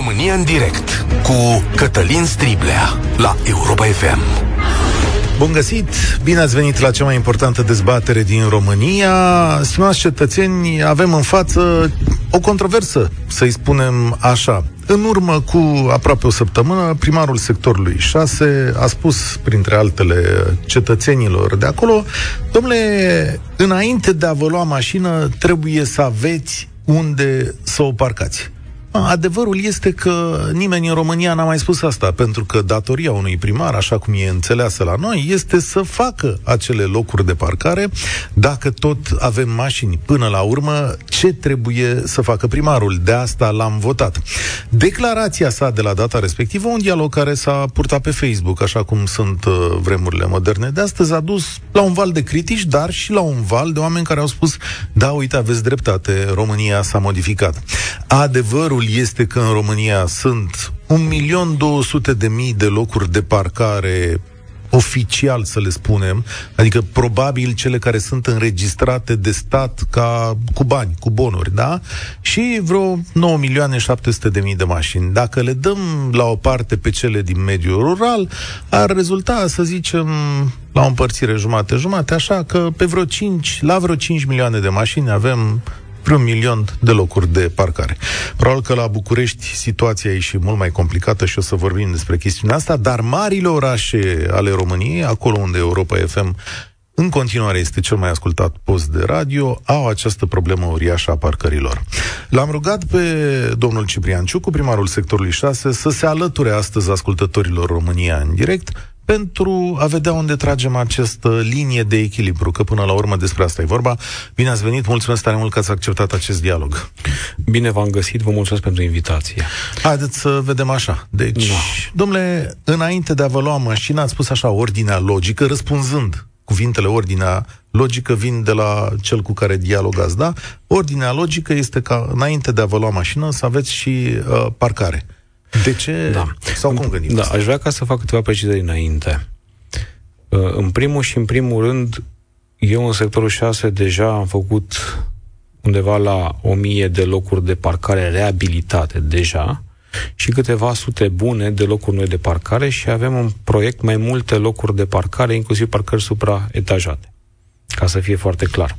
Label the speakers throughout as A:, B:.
A: România în direct cu Cătălin Striblea la Europa FM.
B: Bun găsit! Bine ați venit la cea mai importantă dezbatere din România. Stimați cetățeni, avem în față o controversă, să-i spunem așa. În urmă cu aproape o săptămână, primarul sectorului 6 a spus, printre altele cetățenilor de acolo, domnule, înainte de a vă lua mașină, trebuie să aveți unde să o parcați. Adevărul este că nimeni în România n-a mai spus asta, pentru că datoria unui primar, așa cum e înțeleasă la noi, este să facă acele locuri de parcare. Dacă tot avem mașini până la urmă, ce trebuie să facă primarul? De asta l-am votat. Declarația sa de la data respectivă, un dialog care s-a purtat pe Facebook, așa cum sunt uh, vremurile moderne de astăzi, a dus la un val de critici, dar și la un val de oameni care au spus, da, uite, aveți dreptate, România s-a modificat. Adevărul Adevărul este că în România sunt 1.200.000 de locuri de parcare oficial, să le spunem, adică probabil cele care sunt înregistrate de stat ca cu bani, cu bonuri, da? Și vreo 9 milioane 700 de mii de mașini. Dacă le dăm la o parte pe cele din mediul rural, ar rezulta, să zicem, la o împărțire jumate-jumate, așa că pe vreo 5, la vreo 5 milioane de mașini avem vreun milion de locuri de parcare. Probabil că la București situația e și mult mai complicată și o să vorbim despre chestiunea asta, dar marile orașe ale României, acolo unde Europa FM în continuare este cel mai ascultat post de radio, au această problemă uriașă a parcărilor. L-am rugat pe domnul Ciprian Ciucu, primarul sectorului 6, să se alăture astăzi ascultătorilor România în direct, pentru a vedea unde tragem această linie de echilibru, că până la urmă despre asta e vorba. Bine ați venit, mulțumesc tare mult că ați acceptat acest dialog.
C: Bine v-am găsit, vă mulțumesc pentru invitație.
B: Haideți să vedem așa. Deci, da. domnule, înainte de a vă lua mașina, ați spus așa, ordinea logică, răspunzând cuvintele ordinea logică vin de la cel cu care dialogați, da? Ordinea logică este ca înainte de a vă lua mașină să aveți și uh, parcare. De ce? Da. Sau cum gândim
C: Da, aș vrea ca să fac câteva precizări înainte. Uh, în primul și în primul rând, eu în sectorul 6 deja am făcut undeva la o mie de locuri de parcare reabilitate deja și câteva sute bune de locuri noi de parcare și avem un proiect mai multe locuri de parcare, inclusiv parcări supraetajate, ca să fie foarte clar.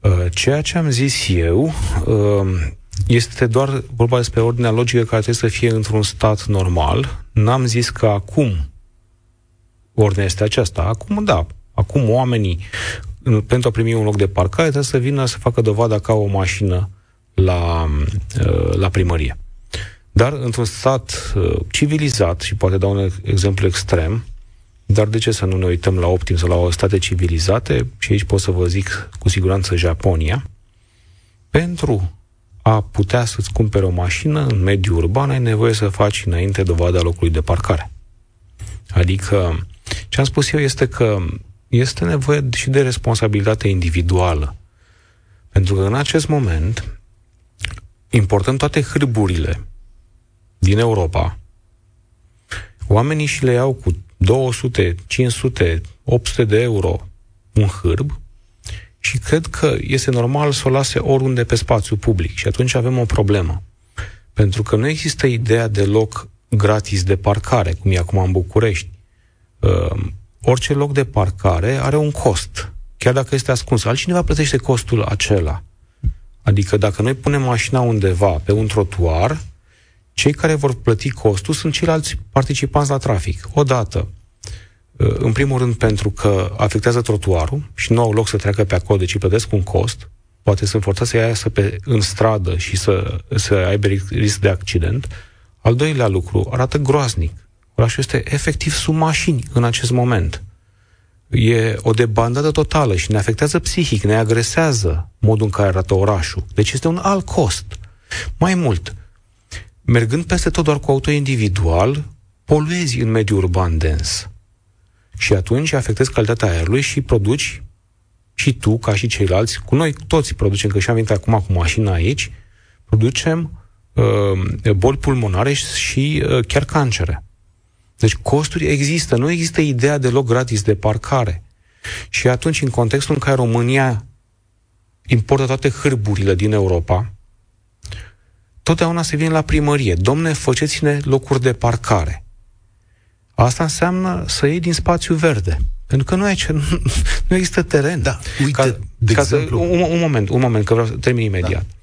C: Uh, ceea ce am zis eu uh, este doar vorba despre ordinea logică care trebuie să fie într-un stat normal. N-am zis că acum ordinea este aceasta. Acum, da, acum oamenii pentru a primi un loc de parcare trebuie să vină să facă dovada ca o mașină la, uh, la primărie. Dar într-un stat uh, civilizat, și poate dau un exemplu extrem, dar de ce să nu ne uităm la optim sau la o state civilizate, și aici pot să vă zic cu siguranță Japonia, pentru a putea să-ți cumpere o mașină în mediul urban, ai nevoie să faci înainte dovada locului de parcare. Adică, ce am spus eu este că este nevoie și de responsabilitate individuală. Pentru că în acest moment importăm toate hârburile din Europa, oamenii și le iau cu 200, 500, 800 de euro un hârb și cred că este normal să o lase oriunde pe spațiu public și atunci avem o problemă. Pentru că nu există ideea de loc gratis de parcare, cum e acum în București. Uh, orice loc de parcare are un cost, chiar dacă este ascuns. Altcineva plătește costul acela. Adică dacă noi punem mașina undeva pe un trotuar, cei care vor plăti costul sunt ceilalți participanți la trafic. Odată, în primul rând pentru că afectează trotuarul și nu au loc să treacă pe acolo, deci plătesc un cost, poate sunt forțați să iasă pe, în stradă și să, să aibă risc de accident. Al doilea lucru, arată groaznic. Orașul este efectiv sub mașini în acest moment. E o debandată totală și ne afectează psihic, ne agresează modul în care arată orașul. Deci este un alt cost. Mai mult, mergând peste tot doar cu auto individual, poluezi în mediul urban dens. Și atunci afectezi calitatea aerului și produci și tu, ca și ceilalți, cu noi toți producem, că și am venit acum cu mașina aici, producem uh, boli pulmonare și uh, chiar cancere. Deci costuri există, nu există ideea de loc gratis de parcare. Și atunci, în contextul în care România importă toate hârburile din Europa, totdeauna se vine la primărie. Domne, făceți-ne locuri de parcare. Asta înseamnă să iei din spațiu verde. Pentru că nu, aici, nu există teren.
B: Da, uite, ca, de
C: ca
B: exemplu...
C: Să, un, un moment, un moment, că vreau să termin imediat. Da.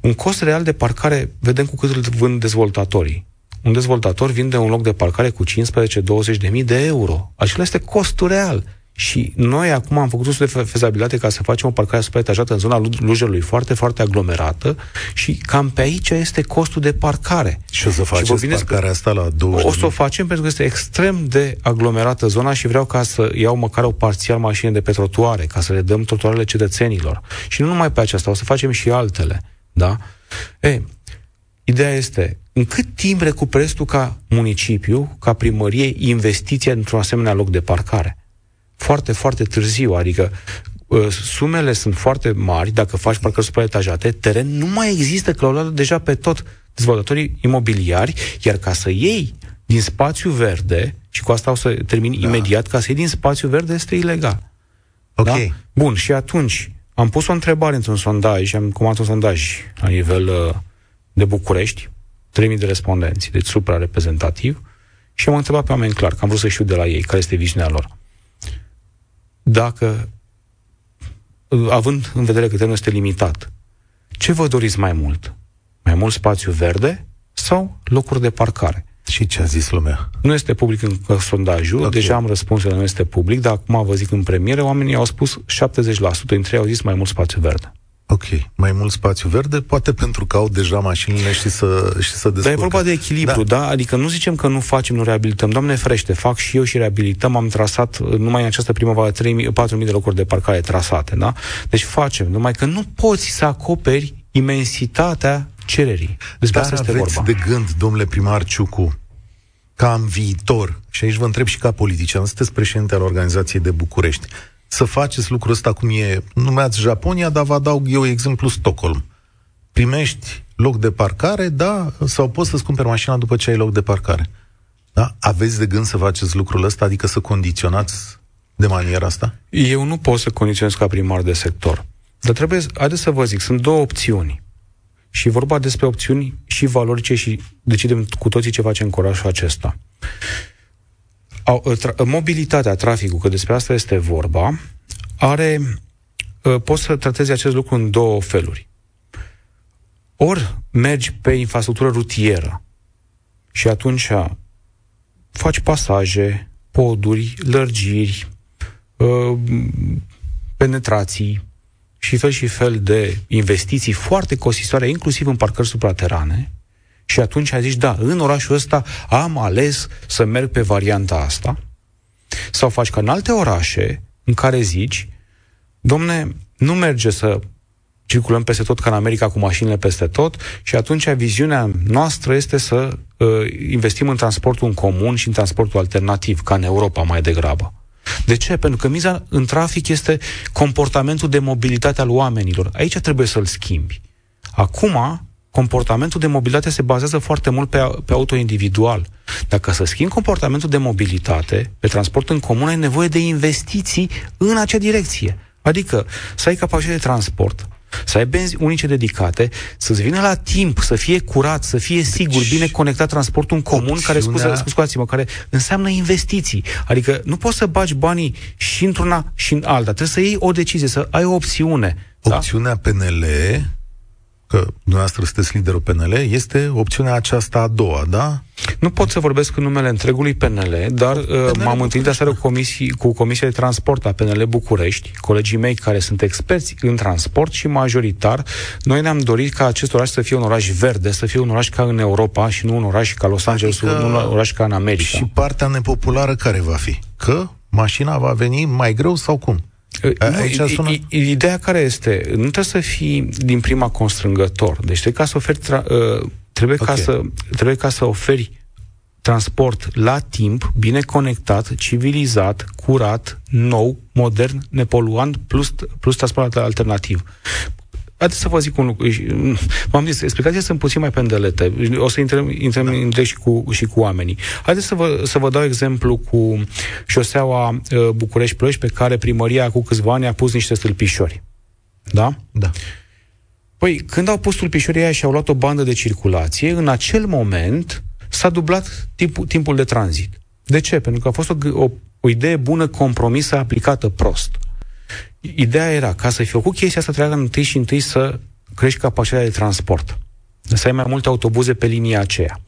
C: Un cost real de parcare, vedem cu cât îl vând dezvoltatorii. Un dezvoltator vinde un loc de parcare cu 15-20 de mii de euro. Acela este costul real. Și noi acum am făcut un de fezabilitate ca să facem o parcare supraetajată în zona Lujerului foarte, foarte aglomerată și cam pe aici este costul de parcare.
B: Și o să faceți și parcarea asta la 20
C: O să o facem pentru că este extrem de aglomerată zona și vreau ca să iau măcar o parțial mașini de pe trotuare, ca să le dăm trotuarele cetățenilor. Și nu numai pe aceasta, o să facem și altele. Da? E, ideea este, în cât timp recuperezi tu ca municipiu, ca primărie, investiția într-un asemenea loc de parcare? Foarte, foarte târziu, adică uh, sumele sunt foarte mari, dacă faci parcări supraetajate, teren nu mai există, că l-au luat deja pe tot dezvoltatorii imobiliari, iar ca să iei din spațiu verde, și cu asta o să termin da. imediat, ca să iei din spațiu verde este ilegal.
B: Ok.
C: Da? Bun, și atunci am pus o întrebare într-un sondaj, am comandat un sondaj la nivel uh, de București, 3000 de respondenți, deci supra-reprezentativ, și am întrebat pe oameni clar, că am vrut să știu de la ei care este viziunea lor dacă, având în vedere că termenul este limitat, ce vă doriți mai mult? Mai mult spațiu verde sau locuri de parcare?
B: Și ce a zis lumea?
C: Nu este public în sondajul, okay. deja am răspuns că nu este public, dar acum vă zic în premieră, oamenii au spus 70% dintre ei au zis mai mult spațiu verde.
B: Ok, mai mult spațiu verde, poate pentru că au deja mașinile și să, și să descurcă.
C: Dar e vorba de echilibru, da. da? Adică nu zicem că nu facem, nu reabilităm. Doamne frește, fac și eu și reabilităm. Am trasat numai în această primăvară 4.000 de locuri de parcare trasate, da? Deci facem, numai că nu poți să acoperi imensitatea cererii.
B: Despre Dar asta este vorba. de gând, domnule primar Ciucu, ca în viitor, și aici vă întreb și ca politician, sunteți președinte al organizației de București, să faceți lucrul ăsta cum e, numeați Japonia, dar vă adaug eu exemplu Stockholm. Primești loc de parcare, da, sau poți să-ți cumperi mașina după ce ai loc de parcare. Da? Aveți de gând să faceți lucrul ăsta, adică să condiționați de maniera asta?
C: Eu nu pot să condiționez ca primar de sector. Dar trebuie, haideți să vă zic, sunt două opțiuni. Și vorba despre opțiuni și valorice și decidem cu toții ce facem în orașul acesta. Ă, tra- mobilitatea, traficul, că despre asta este vorba, are, ă, poți să tratezi acest lucru în două feluri. Ori mergi pe infrastructură rutieră și atunci faci pasaje, poduri, lărgiri, ă, penetrații și fel și fel de investiții foarte costisitoare, inclusiv în parcări supraterane, și atunci a zis, da, în orașul ăsta am ales să merg pe varianta asta. Sau faci ca în alte orașe în care zici, domne, nu merge să circulăm peste tot ca în America cu mașinile peste tot și atunci viziunea noastră este să uh, investim în transportul în comun și în transportul alternativ, ca în Europa mai degrabă. De ce? Pentru că miza în trafic este comportamentul de mobilitate al oamenilor. Aici trebuie să-l schimbi. Acum, comportamentul de mobilitate se bazează foarte mult pe, pe auto individual. Dacă să schimbi comportamentul de mobilitate pe transport în comun, ai nevoie de investiții în acea direcție. Adică să ai capacitate de transport, să ai benzi unice dedicate, să-ți vină la timp, să fie curat, să fie sigur, deci, bine conectat transportul în comun, opțiunea... care, scuze, scuzați-mă, care înseamnă investiții. Adică nu poți să bagi banii și într-una și în alta. Trebuie să iei o decizie, să ai o opțiune.
B: Da? Opțiunea da? PNL că dumneavoastră sunteți liderul PNL, este opțiunea aceasta a doua, da?
C: Nu pot să vorbesc în numele întregului PNL, dar PNL uh, m-am întâlnit aseară cu, comisii, cu Comisia de Transport a PNL București, colegii mei care sunt experți în transport și majoritar, noi ne-am dorit ca acest oraș să fie un oraș verde, să fie un oraș ca în Europa și nu un oraș ca Los Angeles, adică... nu un oraș ca în America.
B: Și partea nepopulară care va fi? Că mașina va veni mai greu sau cum?
C: Aici sună... Ideea care este? Nu trebuie să fii din prima constrângător. Deci trebuie ca să oferi, tra- uh, trebuie, okay. ca să, trebuie ca să oferi transport la timp, bine conectat, civilizat, curat, nou, modern, nepoluant, plus, plus transport alternativ. Haideți să vă zic un lucru. M-am zis, explicațiile sunt puțin mai pendelete. O să intrăm, intrăm da. în și cu, și cu oamenii. Haideți să vă, să vă dau exemplu cu șoseaua uh, București-Ploiești, pe care primăria cu câțiva ani a pus niște stâlpișori. Da?
B: Da.
C: Păi, când au pus tulpișorii aia și au luat o bandă de circulație, în acel moment s-a dublat timpul, timpul de tranzit. De ce? Pentru că a fost o, o, o idee bună compromisă aplicată prost. Ideea era, ca să fi făcut chestia asta, trebuia întâi și întâi să crești capacitatea de transport să ai mai multe autobuze pe linia aceea.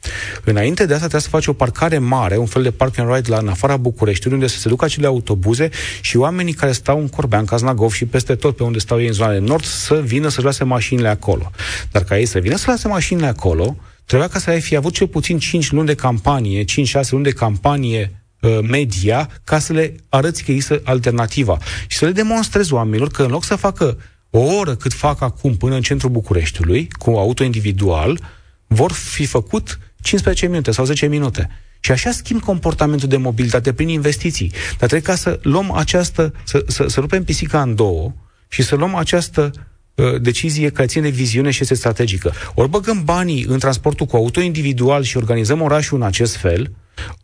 C: Înainte de asta trebuie să faci o parcare mare, un fel de park and ride la în afara Bucureștiului, unde să se ducă acele autobuze și oamenii care stau în Corbean, Caznagov și peste tot pe unde stau ei în zona de nord să vină să lase mașinile acolo. Dar ca ei să vină să lase mașinile acolo, trebuia ca să ai fi avut cel puțin 5 luni de campanie, 5-6 luni de campanie uh, media ca să le arăți că există alternativa și să le demonstrezi oamenilor că în loc să facă o oră cât fac acum până în centrul Bucureștiului, cu auto individual, vor fi făcut 15 minute sau 10 minute. Și așa schimb comportamentul de mobilitate prin investiții. Dar trebuie ca să luăm această, să, să, să rupem pisica în două și să luăm această uh, decizie care ține de viziune și este strategică. Ori băgăm banii în transportul cu auto individual și organizăm orașul în acest fel,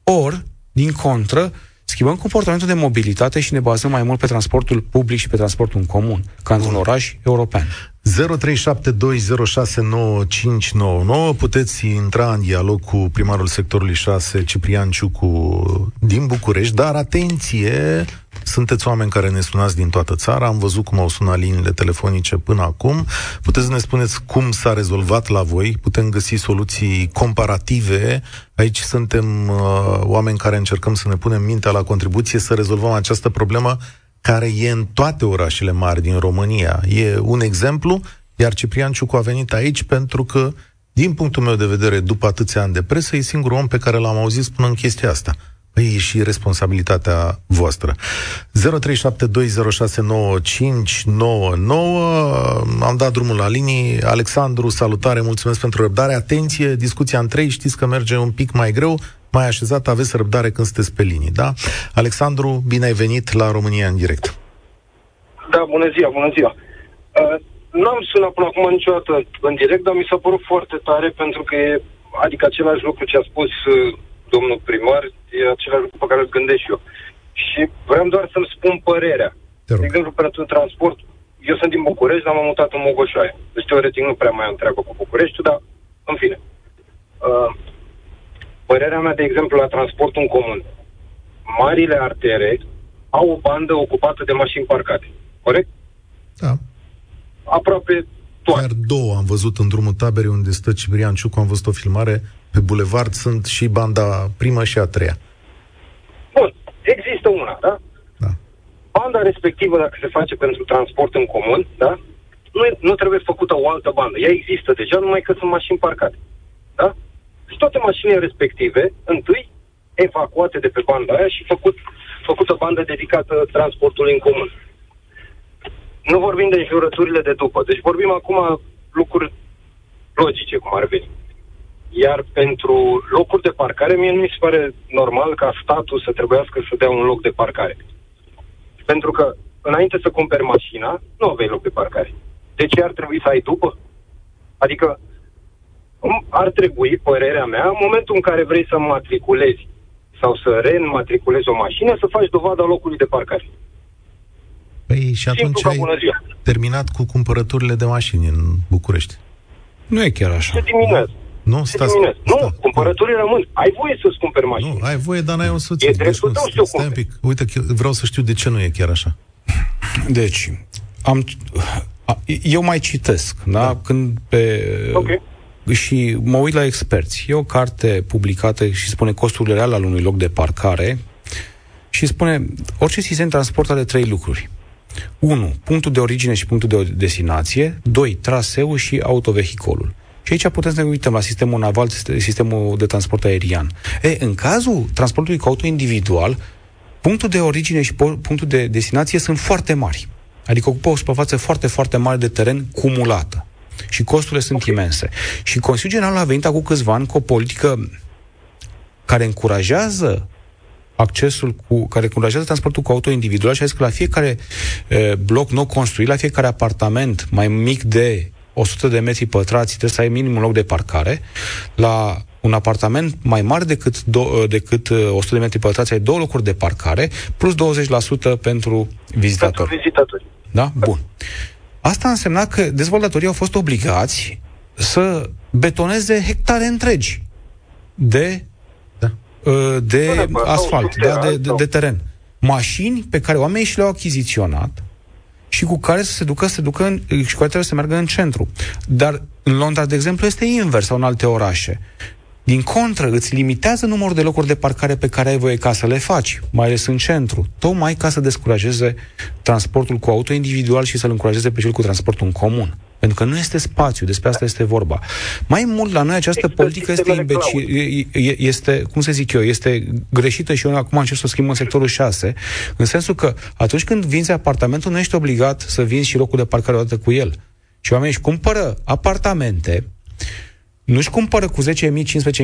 C: ori, din contră, schimbăm comportamentul de mobilitate și ne bazăm mai mult pe transportul public și pe transportul în comun, ca într-un oraș european.
B: 0372069599 puteți intra în dialog cu primarul sectorului 6, Ciprian Ciucu, din București, dar atenție, sunteți oameni care ne sunați din toată țara, am văzut cum au sunat liniile telefonice până acum. Puteți să ne spuneți cum s-a rezolvat la voi, putem găsi soluții comparative. Aici suntem uh, oameni care încercăm să ne punem mintea la contribuție să rezolvăm această problemă care e în toate orașele mari din România. E un exemplu, iar Ciprian Ciucu a venit aici pentru că, din punctul meu de vedere, după atâția ani de presă, e singurul om pe care l-am auzit spunând chestia asta. Păi e și responsabilitatea voastră. 0372069599 Am dat drumul la linii. Alexandru, salutare, mulțumesc pentru răbdare. Atenție, discuția în trei, știți că merge un pic mai greu mai așezat, aveți răbdare când sunteți pe linii, da? Alexandru, bine ai venit la România în direct.
D: Da, bună ziua, bună ziua. Uh, n-am sunat până acum niciodată în direct, dar mi s-a părut foarte tare pentru că e, adică același lucru ce a spus uh, domnul primar, e același lucru pe care îl gândesc eu. Și vreau doar să-mi spun părerea. De exemplu, pentru transport, eu sunt din București, dar m-am mutat în Mogoșoaia. Deci, teoretic, nu prea mai am treabă cu București, dar, în fine. Uh, Părerea mea, de exemplu, la transportul în comun. Marile artere au o bandă ocupată de mașini parcate. Corect?
B: Da.
D: Aproape toate.
B: Chiar două am văzut în drumul taberei unde stă Ciprian Ciucu, am văzut o filmare pe bulevard, sunt și banda primă și a treia.
D: Bun, există una, da?
B: Da.
D: Banda respectivă, dacă se face pentru transport în comun, da? Nu, nu trebuie făcută o altă bandă. Ea există deja, numai că sunt mașini parcate. Da? Și toate mașinile respective, întâi, evacuate de pe banda aia și făcut, făcută bandă dedicată transportului în comun. Nu vorbim de jurăturile de după, deci vorbim acum lucruri logice, cum ar veni. Iar pentru locuri de parcare, mie nu mi se pare normal ca statul să trebuiască să dea un loc de parcare. Pentru că, înainte să cumperi mașina, nu aveai loc de parcare. De ce ar trebui să ai după? Adică, ar trebui, părerea mea, în momentul în care vrei să matriculezi sau să reînmatriculezi o mașină, să faci dovada locului de parcare.
B: Păi și atunci Simplu ai terminat cu cumpărăturile de mașini în București.
C: Nu e chiar așa.
D: Se diminuează.
B: Nu,
D: stați, Nu, sta, cumpărăturile rămân. Ai voie să-ți cumperi mașini.
B: Nu, ai voie, dar n-ai un soție.
D: E dreptul tău să
B: Stai un pic. Uite, vreau să știu de ce nu e chiar așa.
C: Deci, am, eu mai citesc, da? da. Când pe...
D: Okay
C: și mă uit la experți. E o carte publicată și spune costurile reale al unui loc de parcare și spune orice sistem transport are trei lucruri. 1. Punctul de origine și punctul de destinație. 2. Traseul și autovehicolul. Și aici putem să ne uităm la sistemul naval, sistemul de transport aerian. E, în cazul transportului cu auto individual, punctul de origine și punctul de destinație sunt foarte mari. Adică ocupă o suprafață foarte, foarte mare de teren cumulată. Și costurile sunt okay. imense. Și Consiliul General a venit acum câțiva ani cu o politică care încurajează accesul cu, care încurajează transportul cu auto individual și a zis că la fiecare e, bloc nou construit, la fiecare apartament mai mic de 100 de metri pătrați trebuie să ai minim un loc de parcare. La un apartament mai mare decât, do- decât 100 de metri pătrați ai două locuri de parcare plus 20% pentru vizitatori.
D: Pentru vizitatori.
C: Da? Bun. Asta însemna că dezvoltatorii au fost obligați să betoneze hectare întregi de, da. Uh, de asfalt, da, de, de, de teren. Mașini pe care oamenii și le-au achiziționat și cu care să se ducă, să se ducă în, și cu care trebuie să meargă în centru. Dar în Londra, de exemplu, este invers sau în alte orașe. Din contră, îți limitează numărul de locuri de parcare pe care ai voie ca să le faci, mai ales în centru, tocmai ca să descurajeze transportul cu auto individual și să-l încurajeze pe cel cu transportul în comun. Pentru că nu este spațiu, despre asta este vorba. Mai mult, la noi această Există politică este imbecil, este, cum să zic eu, este greșită și eu acum încerc să o schimb în sectorul 6, în sensul că atunci când vinzi apartamentul, nu ești obligat să vinzi și locul de parcare odată cu el. Și oamenii își cumpără apartamente nu-și cumpără cu 10.000,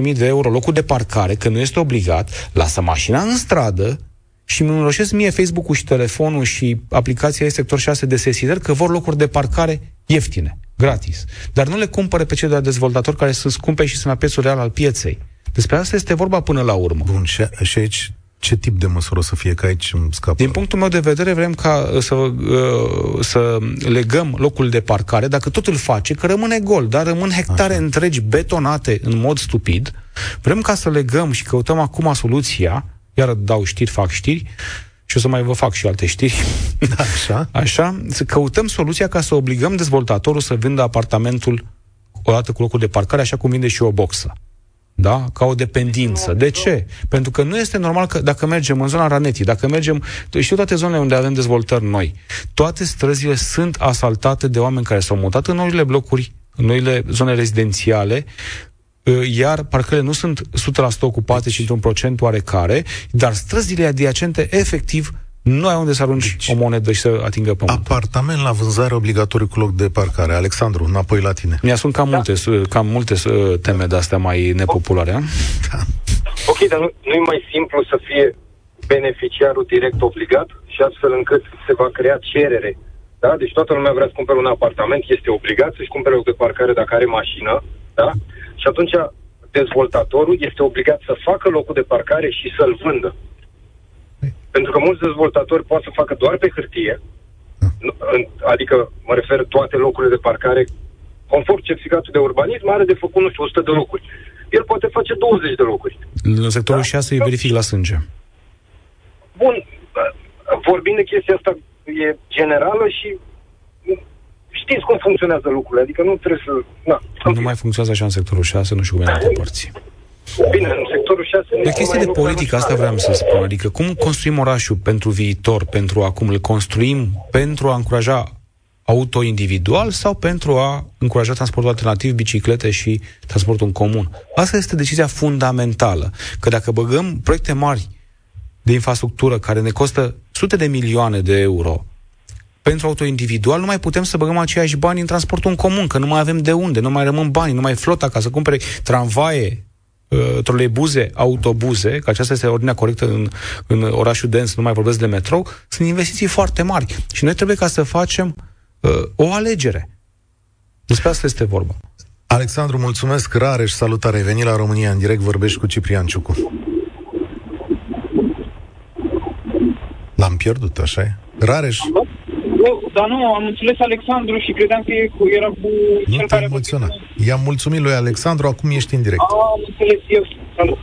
C: 15.000 de euro locul de parcare, că nu este obligat, lasă mașina în stradă și îmi înroșesc mie Facebook-ul și telefonul și aplicația Sector 6 de sesizări că vor locuri de parcare ieftine, gratis. Dar nu le cumpără pe cei de la dezvoltatori care sunt scumpe și sunt la prețul real al pieței. Despre asta este vorba până la urmă.
B: Bun, și, și aici ce tip de măsură o să fie? Că aici îmi scapă.
C: Din punctul meu de vedere, vrem ca uh, să, uh, să legăm locul de parcare, dacă tot îl face, că rămâne gol, dar rămân hectare Așa. întregi betonate în mod stupid. Vrem ca să legăm și căutăm acum soluția, iar dau știri, fac știri, și o să mai vă fac și alte știri.
B: Așa.
C: Așa, să căutăm soluția ca să obligăm dezvoltatorul să vândă apartamentul odată cu locul de parcare, așa cum vinde și o boxă da? ca o dependință. De ce? Pentru că nu este normal că dacă mergem în zona Ranetii, dacă mergem, știu toate zonele unde avem dezvoltări noi, toate străzile sunt asaltate de oameni care s-au mutat în noile blocuri, în noile zone rezidențiale, ă, iar parcările nu sunt 100% ocupate, ci într-un procent oarecare, dar străzile adiacente, efectiv, nu ai unde să arunci deci, o monedă și să atingă pământul.
B: Apartament la vânzare obligatoriu cu loc de parcare. Alexandru, înapoi la tine.
C: Mi-a sunt cam da. multe, cam multe uh, teme de-astea mai nepopulare. Da.
D: Ok, dar nu, nu e mai simplu să fie beneficiarul direct obligat și astfel încât se va crea cerere. Da? Deci toată lumea vrea să cumpere un apartament, este obligat să-și cumpere loc de parcare dacă are mașină, da? Și atunci dezvoltatorul este obligat să facă locul de parcare și să-l vândă. Pentru că mulți dezvoltatori pot să facă doar pe hârtie, adică mă refer toate locurile de parcare, conform certificatul de urbanism, are de făcut, nu știu, 100 de locuri. El poate face 20 de locuri.
C: În sectorul da? 6 îi verific la sânge.
D: Bun, vorbind de chestia asta, e generală și știți cum funcționează lucrurile, adică nu trebuie să... Na,
C: nu mai funcționează așa în sectorul 6, nu știu cum e în alte părți.
D: Bine, în sectorul 6...
C: De chestie de politică, asta vreau să spun. Adică cum construim orașul pentru viitor, pentru acum îl construim pentru a încuraja auto individual sau pentru a încuraja transportul alternativ, biciclete și transportul în comun. Asta este decizia fundamentală. Că dacă băgăm proiecte mari de infrastructură care ne costă sute de milioane de euro pentru auto individual, nu mai putem să băgăm aceiași bani în transportul în comun, că nu mai avem de unde, nu mai rămân bani, nu mai flota ca să cumpere tramvaie, uh, troleibuze, autobuze, că aceasta este ordinea corectă în, în orașul dens, nu mai vorbesc de metrou, sunt investiții foarte mari. Și noi trebuie ca să facem uh, o alegere. Despre asta este vorba.
B: Alexandru, mulțumesc, Rareș, salutare, ai venit la România în direct, vorbești cu Ciprian Ciucu. L-am pierdut, așa e? Rareș?
E: Nu, dar nu, am înțeles Alexandru și credeam că era cu
B: nu cel care... emoționat. I-am mulțumit lui Alexandru, acum ești în direct.
E: Am înțeles eu. Salut.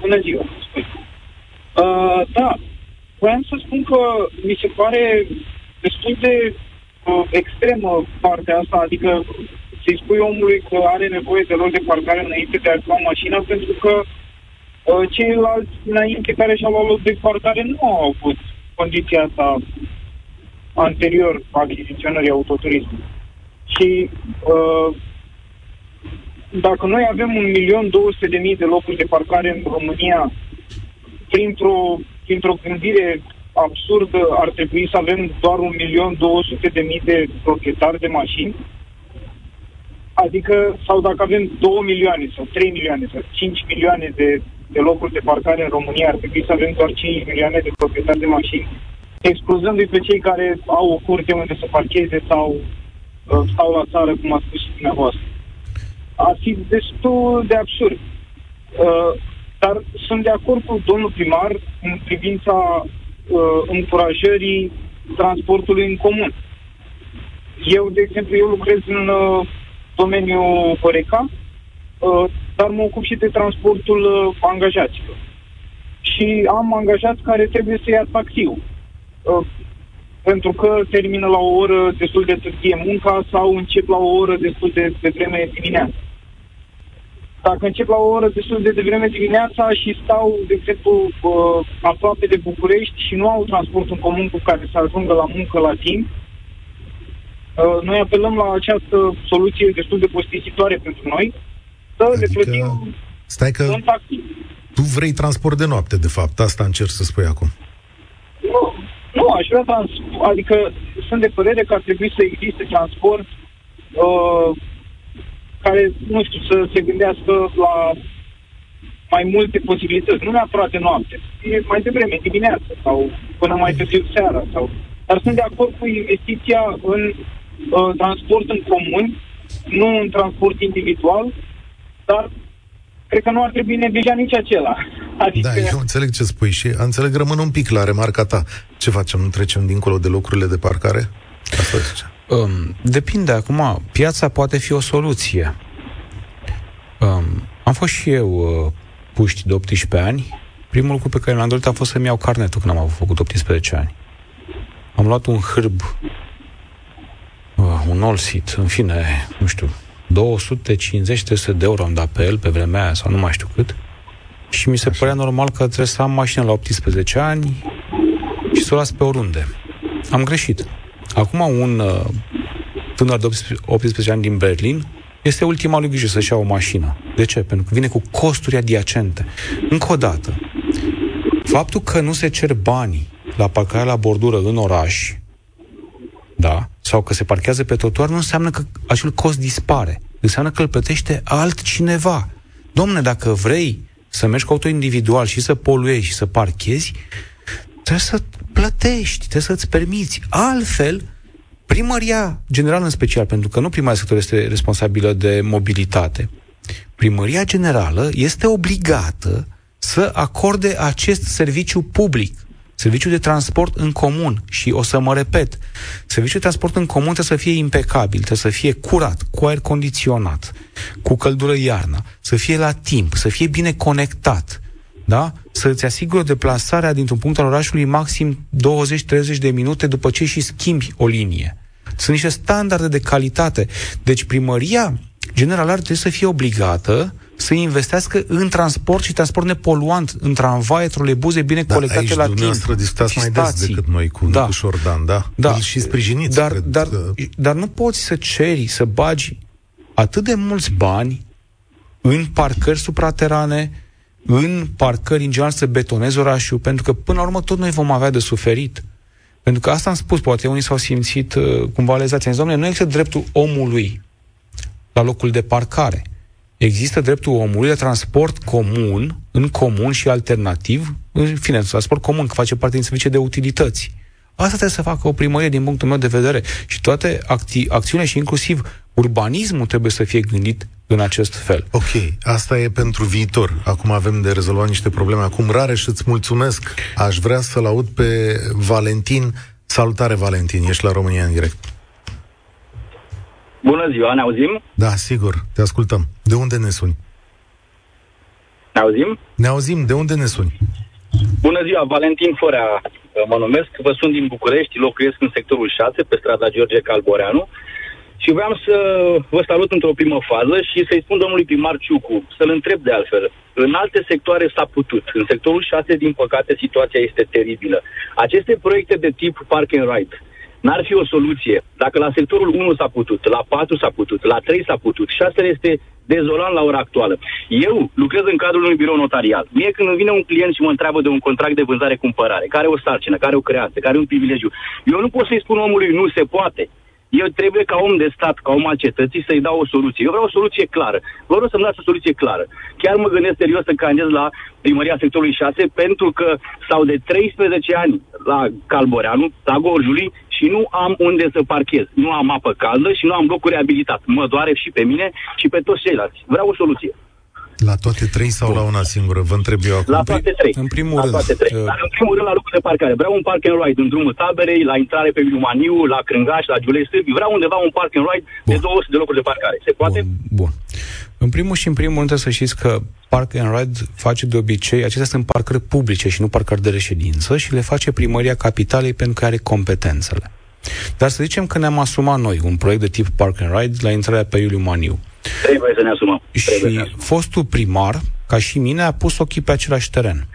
E: Bună ziua. Uh, da, voiam să spun că mi se pare destul de uh, extremă partea asta, adică să-i spui omului că are nevoie de loc de parcare înainte de a lua mașina, pentru că uh, ceilalți înainte care și-au luat loc de parcare nu au avut condiția asta anterior achiziționării autoturismului. Și uh, dacă noi avem 1.200.000 de locuri de parcare în România, printr-o, printr-o gândire absurdă ar trebui să avem doar 1.200.000 de proprietari de mașini, adică, sau dacă avem 2 milioane sau 3 milioane sau 5 milioane de, de locuri de parcare în România, ar trebui să avem doar 5 milioane de proprietari de mașini excluzându-i pe cei care au o curte unde să parcheze sau uh, stau la țară, cum a spus și dumneavoastră. Ar fi destul de absurd. Uh, dar sunt de acord cu domnul primar în privința uh, încurajării transportului în comun. eu, de exemplu, eu lucrez în uh, domeniul Horeca, uh, dar mă ocup și de transportul uh, angajaților. Și am angajați care trebuie să ia taxiul. Uh, pentru că termină la o oră destul de târzie munca sau încep la o oră destul de, de vreme dimineața. Dacă încep la o oră destul de devreme dimineața și stau, de exemplu, uh, aproape de București și nu au transport în comun cu care să ajungă la muncă la timp, uh, noi apelăm la această soluție destul de postisitoare pentru noi, să adică, le plătim
B: stai că
E: un taxi.
B: Tu vrei transport de noapte, de fapt, asta încerc să spui acum.
E: Nu, nu aș vrea transport, adică sunt de părere că ar trebui să existe transport uh, care, nu știu, să se gândească la mai multe posibilități, nu neapărat de noapte, e mai devreme, dimineața sau până mai târziu seara. Sau... Dar sunt de acord cu investiția în uh, transport în comun, nu în transport individual, dar cred că nu ar trebui neglijat nici acela.
B: Adică... Da, eu înțeleg ce spui și înțeleg, rămân un pic la remarca ta. Ce facem? Nu trecem dincolo de locurile de parcare? Asta zice.
C: Um, depinde. Acum, piața poate fi o soluție. Um, am fost și eu uh, puști de 18 ani. Primul lucru pe care l-am dorit a fost să-mi iau carnetul când am avut făcut 18 ani. Am luat un hârb, uh, un olsit, în fine, nu știu, 250-300 de euro am dat pe el pe vremea aia sau nu mai știu cât. Și mi se Așa. părea normal că trebuie să am mașină la 18 ani și să o las pe oriunde. Am greșit. Acum un uh, tânăr de 18 ani din Berlin este ultima lui grijă să-și ia o mașină. De ce? Pentru că vine cu costuri adiacente. Încă o dată, faptul că nu se cer banii la parcarea la bordură în oraș, da, sau că se parchează pe trotuar, nu înseamnă că acel cost dispare. Înseamnă că îl plătește altcineva. Domne, dacă vrei să mergi cu auto individual și să poluezi și să parchezi, trebuie să plătești, trebuie să-ți permiți. Altfel, primăria generală în special, pentru că nu primăria sector este responsabilă de mobilitate, primăria generală este obligată să acorde acest serviciu public, serviciu de transport în comun. Și o să mă repet, serviciul de transport în comun trebuie să fie impecabil, trebuie să fie curat, cu aer condiționat, cu căldură iarna, să fie la timp, să fie bine conectat, da? să-ți asigură deplasarea dintr-un punct al orașului maxim 20-30 de minute după ce și schimbi o linie. Sunt niște standarde de calitate. Deci primăria general ar trebui să fie obligată să investească în transport și transport nepoluant, în tramvaie, troleibuze bine da, colectate
B: aici
C: la timp.
B: Aici discutați mai des decât noi cu da. Șordan, da?
C: da.
B: Îl și sprijiniți.
C: Dar, dar, că... dar nu poți să ceri, să bagi atât de mulți bani în parcări supraterane, în parcări, în general, să betonezi orașul, pentru că, până la urmă, tot noi vom avea de suferit. Pentru că asta am spus, poate unii s-au simțit uh, cumva lezați. Am zis, nu există dreptul omului la locul de parcare. Există dreptul omului la transport comun, în comun și alternativ, în fine, transport comun, că face parte din servicii de utilități. Asta trebuie să facă o primărie din punctul meu de vedere. Și toate acti- acțiunile și inclusiv urbanismul trebuie să fie gândit în acest fel.
B: Ok, asta e pentru viitor. Acum avem de rezolvat niște probleme. Acum, rare și îți mulțumesc. Aș vrea să-l aud pe Valentin. Salutare, Valentin, ești la România în direct.
F: Bună ziua, ne auzim?
B: Da, sigur, te ascultăm. De unde ne suni?
F: Ne auzim?
B: Ne auzim, de unde ne suni?
F: Bună ziua, Valentin Forea mă numesc, vă sunt din București, locuiesc în sectorul 6, pe strada George Calboreanu și vreau să vă salut într-o primă fază și să-i spun domnului primar Ciucu, să-l întreb de altfel. În alte sectoare s-a putut. În sectorul 6, din păcate, situația este teribilă. Aceste proiecte de tip Park and Ride, N-ar fi o soluție. Dacă la sectorul 1 s-a putut, la 4 s-a putut, la 3 s-a putut, 6 este dezolant la ora actuală. Eu lucrez în cadrul unui birou notarial. Mie când îmi vine un client și mă întreabă de un contract de vânzare-cumpărare, care are o sarcină, care are o creație, care are un privilegiu, eu nu pot să-i spun omului nu se poate. Eu trebuie ca om de stat, ca om al cetății, să-i dau o soluție. Eu vreau o soluție clară. Vă rog să-mi dați o soluție clară. Chiar mă gândesc serios să candidez la primăria sectorului 6 pentru că stau de 13 ani la Calboreanu, la Gorjului și nu am unde să parchez. Nu am apă caldă și nu am locuri reabilitat. Mă doare și pe mine și pe toți ceilalți. Vreau o soluție.
B: La toate trei sau Bun. la una singură? Vă întreb eu acum.
F: La toate trei.
C: În primul
F: la
C: rând.
F: Toate trei. Uh... Dar în primul rând la locul de parcare. Vreau un park and ride în drumul taberei, la intrare pe Maniu, la Crângaș, la Giulei Stârbi. Vreau undeva un park and ride Bun. de 200 de locuri de parcare. Se poate?
C: Bun. Bun. În primul și în primul rând trebuie să știți că Park and Ride face de obicei, acestea sunt parcări publice și nu parcări de reședință și le face primăria capitalei pentru că are competențele. Dar să zicem că ne-am asumat noi un proiect de tip Park and Ride la intrarea pe Iuliu Maniu.
F: Trebuie să ne asumăm.
C: Și
F: să ne asumăm.
C: fostul primar, ca și mine, a pus ochii pe același teren.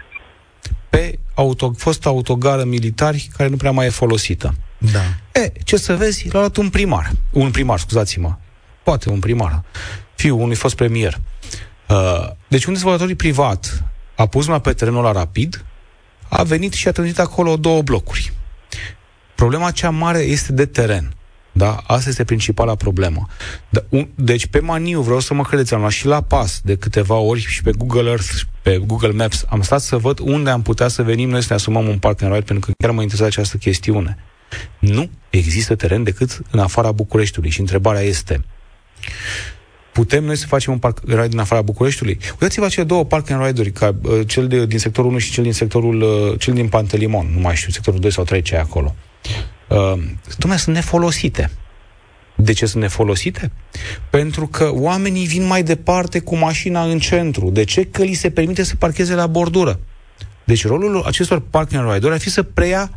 C: Pe auto, fost autogară militari care nu prea mai e folosită.
B: Da.
C: E, ce să vezi, l-a luat un primar. Un primar, scuzați-mă. Poate un primar. Fiul unui fost premier. Uh, deci un dezvoltator privat a pus mâna pe terenul la rapid, a venit și a trântit acolo două blocuri. Problema cea mare este de teren. Da? Asta este principala problemă. Da, un, deci pe Maniu, vreau să mă credeți, am luat și la pas de câteva ori și pe Google Earth, pe Google Maps, am stat să văd unde am putea să venim noi să ne asumăm un park and ride, pentru că chiar mă interesează această chestiune. Nu există teren decât în afara Bucureștiului și întrebarea este putem noi să facem un park and ride din afara Bucureștiului? Uitați-vă cele două park and ride-uri, ca, uh, cel de, din sectorul 1 și cel din sectorul, uh, cel din Pantelimon, nu mai știu, sectorul 2 sau 3 ce e acolo. Uh, Dumnezeu, sunt nefolosite. De ce sunt nefolosite? Pentru că oamenii vin mai departe cu mașina în centru. De ce? Că li se permite să parcheze la bordură. Deci rolul acestor park and ride-uri ar fi să preia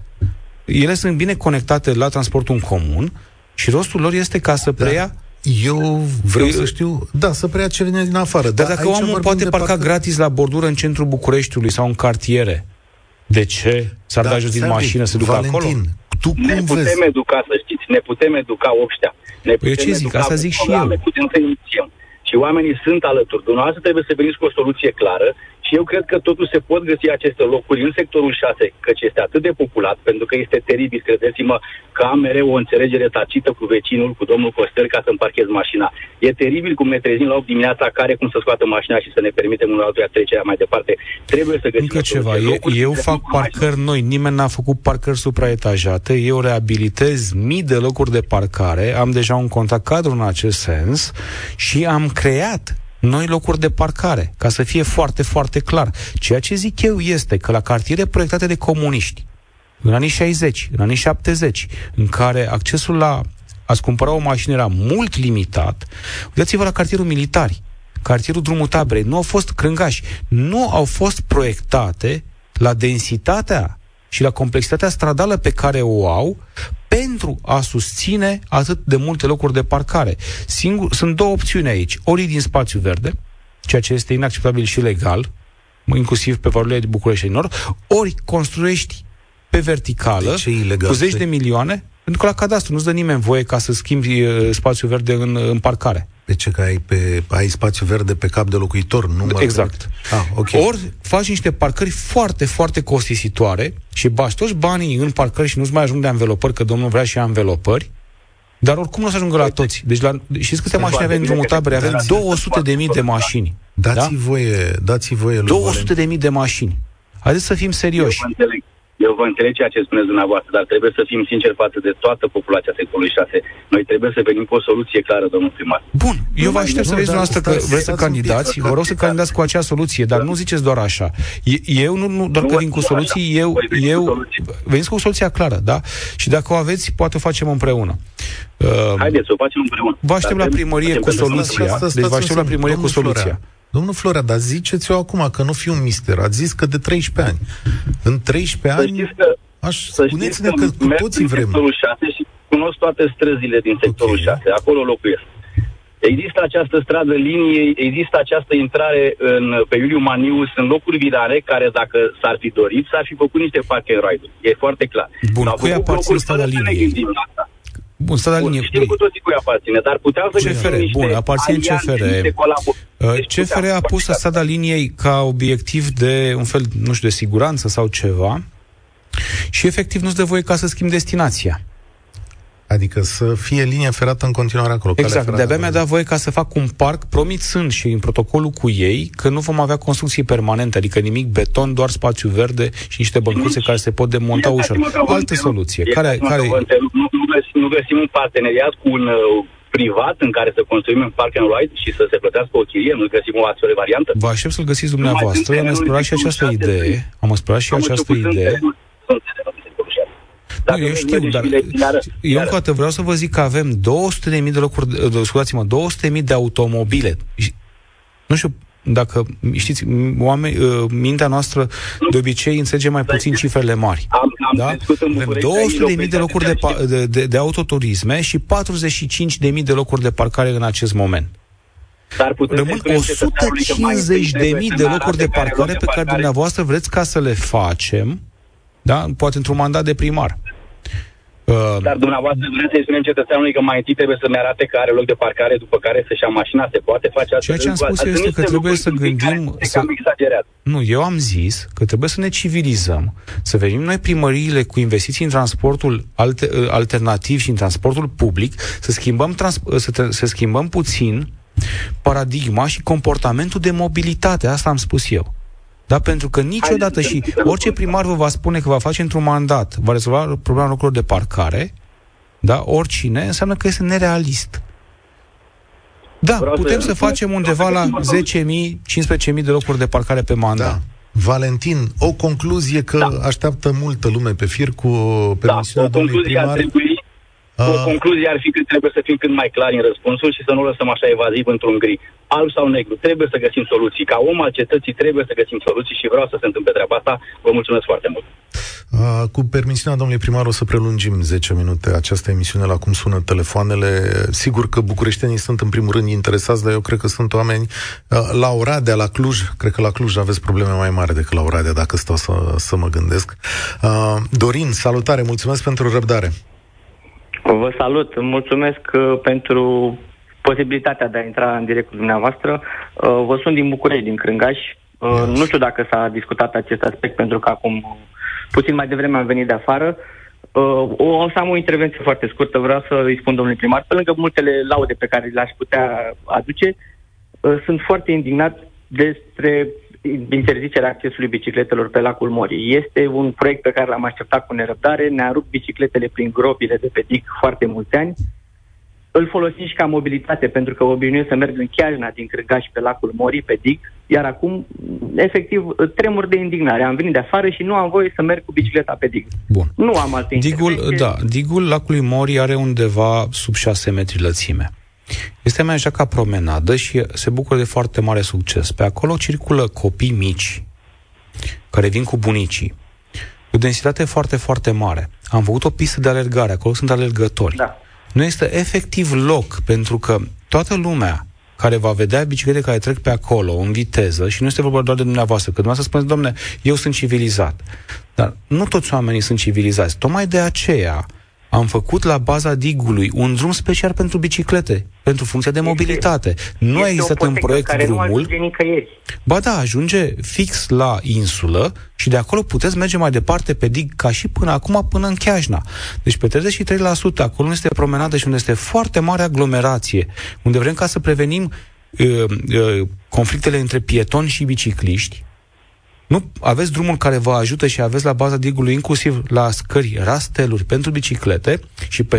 C: ele sunt bine conectate la transportul în comun și rostul lor este ca să da. preia da
B: eu vreau eu, să știu, da, să preia ce vine din afară.
C: Dar, dar dacă omul poate parca parcă... gratis la bordură în centrul Bucureștiului sau în cartiere, de ce s-ar da, da jos din mașină să ducă
B: Valentin,
C: acolo?
B: Tu cum
F: ne putem
B: vezi?
F: educa, să știți, ne putem educa ăștia. Ne
C: păi eu ce zic, asta zic și eu.
F: Putem să inițiem. Și oamenii sunt alături. Dumneavoastră trebuie să veniți cu o soluție clară și eu cred că totul se pot găsi aceste locuri în sectorul 6, căci este atât de populat, pentru că este teribil, credeți-mă, că am mereu o înțelegere tacită cu vecinul, cu domnul Costel, ca să parchez mașina. E teribil cum ne trezim la 8 dimineața, care cum să scoată mașina și să ne permitem unul altuia trecerea mai departe. Trebuie să găsim
C: Încă ceva, eu, eu fac parcări mașina. noi, nimeni n-a făcut parcări supraetajate, eu reabilitez mii de locuri de parcare, am deja un contact cadru în acest sens și am creat noi locuri de parcare, ca să fie foarte, foarte clar. Ceea ce zic eu este că la cartiere proiectate de comuniști, în anii 60, în anii 70, în care accesul la a-ți cumpăra o mașină era mult limitat, uitați-vă la cartierul militari, cartierul Drumul Taberei, nu au fost crângași, nu au fost proiectate la densitatea și la complexitatea stradală pe care o au pentru a susține atât de multe locuri de parcare. Singur, sunt două opțiuni aici. Ori din spațiu verde, ceea ce este inacceptabil și legal, inclusiv pe valorile de București și Nord, ori construiești pe verticală, cu zeci de milioane, pentru că la cadastru nu-ți dă nimeni voie ca să schimbi uh, spațiu verde în, în parcare.
B: De ce? Că ai, pe, ai spațiu verde pe cap de locuitor, nu mă
C: Exact.
B: Ah, okay.
C: Ori faci niște parcări foarte, foarte costisitoare și bași toți banii în parcări și nu-ți mai ajung de anvelopări, că domnul vrea și anvelopări, dar oricum nu o să ajungă la toți. Deci la, știți câte mașini avem în drumul tabere? Avem 200 de mii de mașini.
B: Dați da? voie, dați voie
C: 200 de mii de mașini. Haideți să fim serioși.
F: Eu înțeleg. Eu vă înțeleg ceea ce spuneți dumneavoastră, dar trebuie să fim sinceri față de toată populația sectorului 6. Noi trebuie să venim cu o soluție clară, domnul primar.
C: Bun, eu vă aștept să vedeți dumneavoastră că vreți să candidați, vă rog să candidați cu acea soluție, dar nu ziceți doar așa. Eu nu, nu doar că vin cu soluții, eu, eu veniți cu soluția clară, da? Și dacă o aveți, poate o facem împreună.
F: Haideți să o facem împreună.
C: Vă aștept la primărie cu soluția. Deci vă aștept la primărie cu soluția.
B: Domnul Florea, dar ziceți-o acum că nu fiu un mister. Ați zis că de 13 ani. În 13 ani... Că, aș, spuneți-ne că, că cu toții vrem.
F: sectorul 6 și cunosc toate străzile din sectorul okay. 6. Acolo locuiesc. Există această stradă linie, există această intrare în, pe Iuliu Maniu, sunt locuri virare care, dacă s-ar fi dorit, s-ar fi făcut niște park and ride E foarte clar.
C: Bun, cui aparține strada liniei? Bun, să
F: da linie. Știm cu toții cui aparține, dar puteau să
C: CFR, bun, aparține CFR. Uh, deci CFR a pus strada liniei ca obiectiv de un fel, nu știu, de siguranță sau ceva și efectiv nu-ți dă voie ca să schimbi destinația.
B: Adică să fie linie ferată în continuare acolo.
C: Exact, de-abia mi-a dat voie ca să fac un parc, promițând și în protocolul cu ei că nu vom avea construcții permanente, adică nimic beton, doar spațiu verde și niște băncuțe care se pot demonta ușor. O altă soluție. Care, care...
F: Nu, nu, găsim, nu găsim un parteneriat cu un uh, privat în care să construim în Park and Ride și să se plătească o chirie? Nu găsim o astfel de variantă?
C: Vă aștept să-l găsiți dumneavoastră. Am explorat și această idee. Am explorat și această idee. Nu, eu știu, dar eu încă o dată vreau să vă zic că avem 200.000 de locuri, scuzați-mă, 200.000 de automobile. Nu știu, dacă știți, oameni, uh, mintea noastră de obicei înțelege mai puțin cifrele mari.
F: Am, am
C: da? Avem 200.000 de locuri de, de, de, de autoturisme și 45.000 de locuri de parcare în acest moment. Dar Rămân 150 de mii de locuri de parcare pe care dumneavoastră vreți ca să le facem, da? poate într-un mandat de primar.
F: Uh, Dar dumneavoastră vreți să-i spunem cetățeanului că mai întâi trebuie să-mi arate că are loc de parcare, după care să-și ia mașina, se poate face asta.
C: Ceea ce am spus eu este că trebuie să gândim... Să...
F: exagerat.
C: Nu, eu am zis că trebuie să ne civilizăm, să venim noi primăriile cu investiții în transportul alte, uh, alternativ și în transportul public, să schimbăm, trans, uh, să, să schimbăm puțin paradigma și comportamentul de mobilitate. Asta am spus eu. Da? Pentru că niciodată și orice primar vă va spune că va face într-un mandat, va rezolva problema locurilor de parcare, da? oricine, înseamnă că este nerealist. Da, Vreau putem să, să facem undeva la 10.000, 15.000 de locuri de parcare pe mandat. Da.
B: Valentin, o concluzie că da. așteaptă multă lume pe fir cu permisiunea da, domnului primar. Ar trebui
F: o ah. concluzie ar fi că trebuie să fim cât mai clari în răspunsul și să nu lăsăm așa evaziv într-un gri. Alb sau negru. Trebuie să găsim soluții. Ca om al cetății trebuie să găsim soluții și vreau să se întâmple treaba asta. Vă mulțumesc foarte mult.
B: Uh, cu permisiunea domnului primar o să prelungim 10 minute această emisiune la cum sună telefoanele. Sigur că bucureștenii sunt în primul rând interesați, dar eu cred că sunt oameni uh, la Oradea, la Cluj, cred că la Cluj aveți probleme mai mari decât la Oradea, dacă stau să, să mă gândesc. Uh, Dorin, salutare, mulțumesc pentru răbdare.
G: Vă salut, mulțumesc uh, pentru posibilitatea de a intra în direct cu dumneavoastră. Uh, vă sunt din București, din Crângaș. Uh, nu știu dacă s-a discutat acest aspect, pentru că acum puțin mai devreme am venit de afară. O să am o intervenție foarte scurtă, vreau să îi spun domnului primar. Pe lângă multele laude pe care le-aș putea aduce, sunt foarte indignat despre interzicerea accesului bicicletelor pe lacul Mori. Este un proiect pe care l-am așteptat cu nerăbdare, ne-a rupt bicicletele prin gropile de pe dig foarte mulți ani. Îl folosim și ca mobilitate, pentru că obișnuiesc să merg în Chiajna din Crâgaș pe lacul Mori, pe dig, iar acum, efectiv, tremur de indignare. Am venit de afară și nu am voie să merg cu bicicleta pe dig.
C: Bun.
G: Nu am alte
C: digul, Da, digul lacului Mori are undeva sub 6 metri lățime. Este mai așa ca promenadă și se bucură de foarte mare succes. Pe acolo circulă copii mici care vin cu bunicii. O densitate foarte, foarte mare. Am făcut o pistă de alergare, acolo sunt alergători. Da. Nu este efectiv loc, pentru că toată lumea care va vedea biciclete care trec pe acolo în viteză și nu este vorba doar de dumneavoastră, că dumneavoastră spuneți, domne, eu sunt civilizat. Dar nu toți oamenii sunt civilizați. Tocmai de aceea am făcut la baza digului un drum special pentru biciclete, pentru funcția de mobilitate. Nu este a existat în proiect
G: care
C: drumul.
G: Nu
C: ba da, ajunge fix la insulă și de acolo puteți merge mai departe pe dig ca și până acum, până în Chiajna. Deci pe 33%, acolo nu este promenadă și unde este foarte mare aglomerație, unde vrem ca să prevenim uh, uh, conflictele între pietoni și bicicliști, nu aveți drumul care vă ajută și aveți la baza digului inclusiv la scări, rasteluri pentru biciclete și pe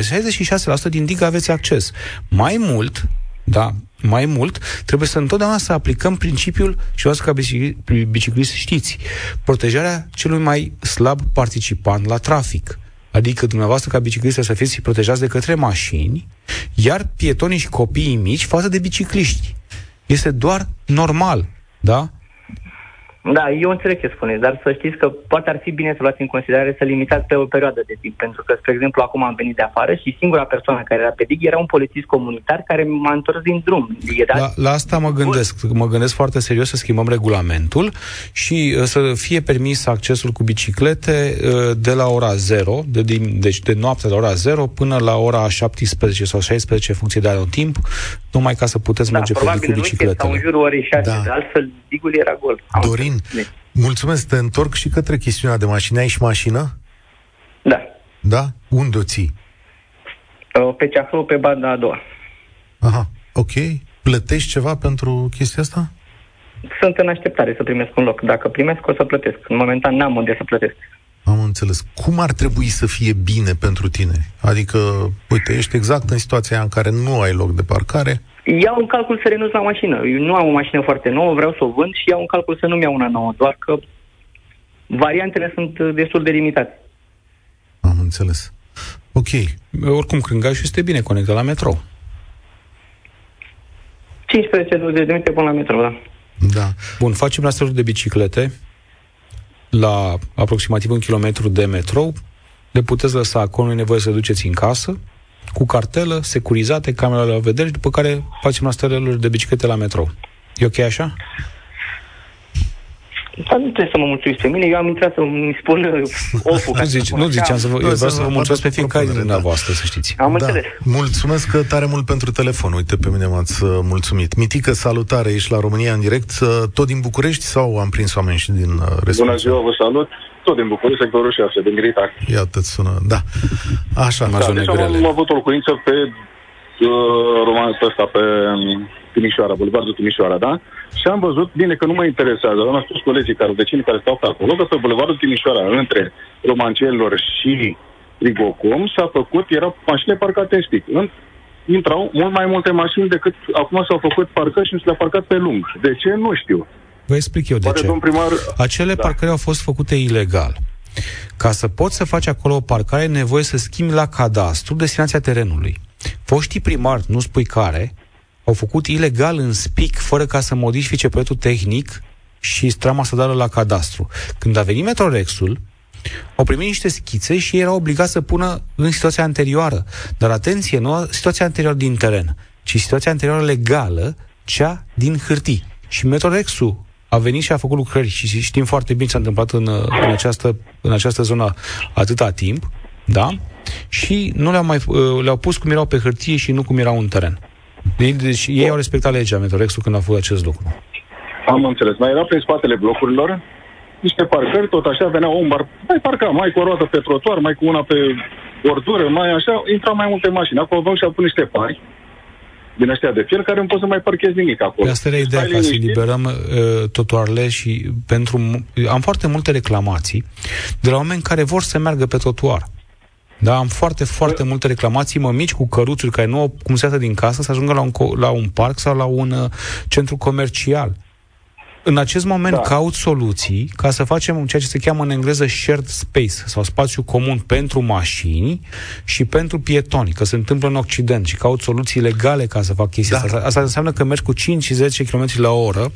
C: 66% din dig aveți acces. Mai mult, da, mai mult, trebuie să întotdeauna să aplicăm principiul, și o ca biciclist știți, protejarea celui mai slab participant la trafic. Adică dumneavoastră ca bicicliste să fiți protejați de către mașini, iar pietonii și copiii mici față de bicicliști. Este doar normal, da?
G: Da, eu înțeleg ce spuneți, dar să știți că poate ar fi bine să luați în considerare să limitați pe o perioadă de timp, pentru că, spre exemplu, acum am venit de afară și singura persoană care era pe dig era un polițist comunitar care m-a întors din drum.
C: Era... La, la asta mă gândesc. Mă gândesc foarte serios să schimbăm regulamentul și uh, să fie permis accesul cu biciclete uh, de la ora 0, de, deci de noapte la ora 0 până la ora 17 sau 16, în funcție de anul timp, numai ca să puteți da, merge pe dig cu bicicletele.
G: Sau în jurul orei 6, da. de altfel digul era gol.
B: Dorin, Cătălin, mulțumesc, te întorc și către chestiunea de mașină. Ai și mașină?
G: Da.
B: Da? Unde o ții?
G: Pe ceafă, pe banda a doua.
B: Aha, ok. Plătești ceva pentru chestia asta?
G: Sunt în așteptare să primesc un loc. Dacă primesc, o să plătesc. În momentan n-am unde să plătesc.
B: Am înțeles. Cum ar trebui să fie bine pentru tine? Adică, uite, ești exact în situația aia în care nu ai loc de parcare,
G: Iau în calcul să renunț la mașină. Eu nu am o mașină foarte nouă, vreau să o vând și iau în calcul să nu-mi iau una nouă, doar că variantele sunt uh, destul de limitate.
B: am înțeles. Ok.
C: Oricum, Crângașul este bine conectat la metrou.
G: 15-20 de minute până la metro, da.
B: Da.
C: Bun, facem laseruri de biciclete la aproximativ un kilometru de metrou. Le puteți lăsa acolo, nu e nevoie să duceți în casă, cu cartelă, securizate, camerele la vedere, și după care facem laseruri de biciclete la metrou. E ok așa?
G: Dar nu trebuie să mă mulțumiți pe mine, eu am intrat să-mi spun uh, oful. ca
C: Nu,
G: să
C: zici,
G: spun
C: nu
G: așa.
C: ziceam să vă,
B: Nu,
C: eu
B: să
C: vreau să
B: vă
C: vă mulțumesc pe
B: faceți
C: fiecare dintre
B: propunere, da.
C: dumneavoastră, să știți.
G: Am
B: da.
G: înțeles.
B: Mulțumesc că tare mult pentru telefon. Uite, pe mine m-ați uh, mulțumit. Mitică, salutare, ești la România în direct. Uh, Tot din București sau am prins oameni și din uh, restul?
H: Bună ziua, vă salut. Tot din București, sectorul 6, din Grita.
B: Iată, sună. Da. Așa.
C: Mai
H: Da,
C: zone
H: deci am,
C: grele.
H: am avut o locuință pe uh, romanul ăsta, pe um, Timișoara, Bulevardul Timișoara, da? Și am văzut, bine că nu mă interesează, am spus colegii care, vecinii care stau pe acolo, că pe Bulevardul Timișoara, între romancelor și Rigocom, s-a făcut, erau mașini parcate în stic. În, intrau mult mai multe mașini decât acum s-au făcut parcări și nu s-le-a parcat pe lung. De ce? Nu știu.
C: Vă explic eu de
H: Poate
C: ce.
H: domn primar...
C: Acele
H: Da.
C: parcări au fost făcute ilegal. Ca să poți să faci acolo o parcare, e nevoie să schimbi la cadastru destinația terenului. Foștii primari, nu spui care, au făcut ilegal în spic, fără ca să modifice proiectul tehnic și strama să dată la cadastru. Când a venit Metrorexul, au primit niște schițe și ei erau obligați să pună în situația anterioară. Dar atenție, nu situația anterioară din teren, ci situația anterioară legală, cea din hârtii. Și Metrorexul a venit și a făcut lucrări și știm foarte bine ce s-a întâmplat în, în, această, în această zonă atâta timp, da? Și nu le-au mai uh, le-au pus cum erau pe hârtie și nu cum erau în teren. Deci, deci ei au respectat legea Metrorexul când a făcut acest lucru.
H: Am înțeles. Mai era prin spatele blocurilor niște parcări, tot așa venea om, bar, mai parca, mai cu o roată pe trotuar, mai cu una pe bordură, mai așa, intrau mai multe mașini. Acolo aveau și-au pus niște pari din ăștia de fier, care nu poți să mai parchezi nimic acolo.
C: Pe asta era ideea,
H: Stai
C: ca să
H: liniștit.
C: eliberăm uh, trotuarele și pentru... mu- Am foarte multe reclamații de la oameni care vor să meargă pe trotuar. Da, am foarte, foarte multe reclamații, mămici cu căruțuri care nu au cum să iasă din casă să ajungă la un, co- la un parc sau la un uh, centru comercial. În acest moment
H: Da.
C: caut soluții ca să facem ceea ce se cheamă în engleză shared space sau spațiu comun pentru mașini și pentru pietoni, că se întâmplă în Occident și caut soluții legale ca să fac chestia
B: Da.
C: asta. Asta înseamnă că mergi cu 5 și 10 km la oră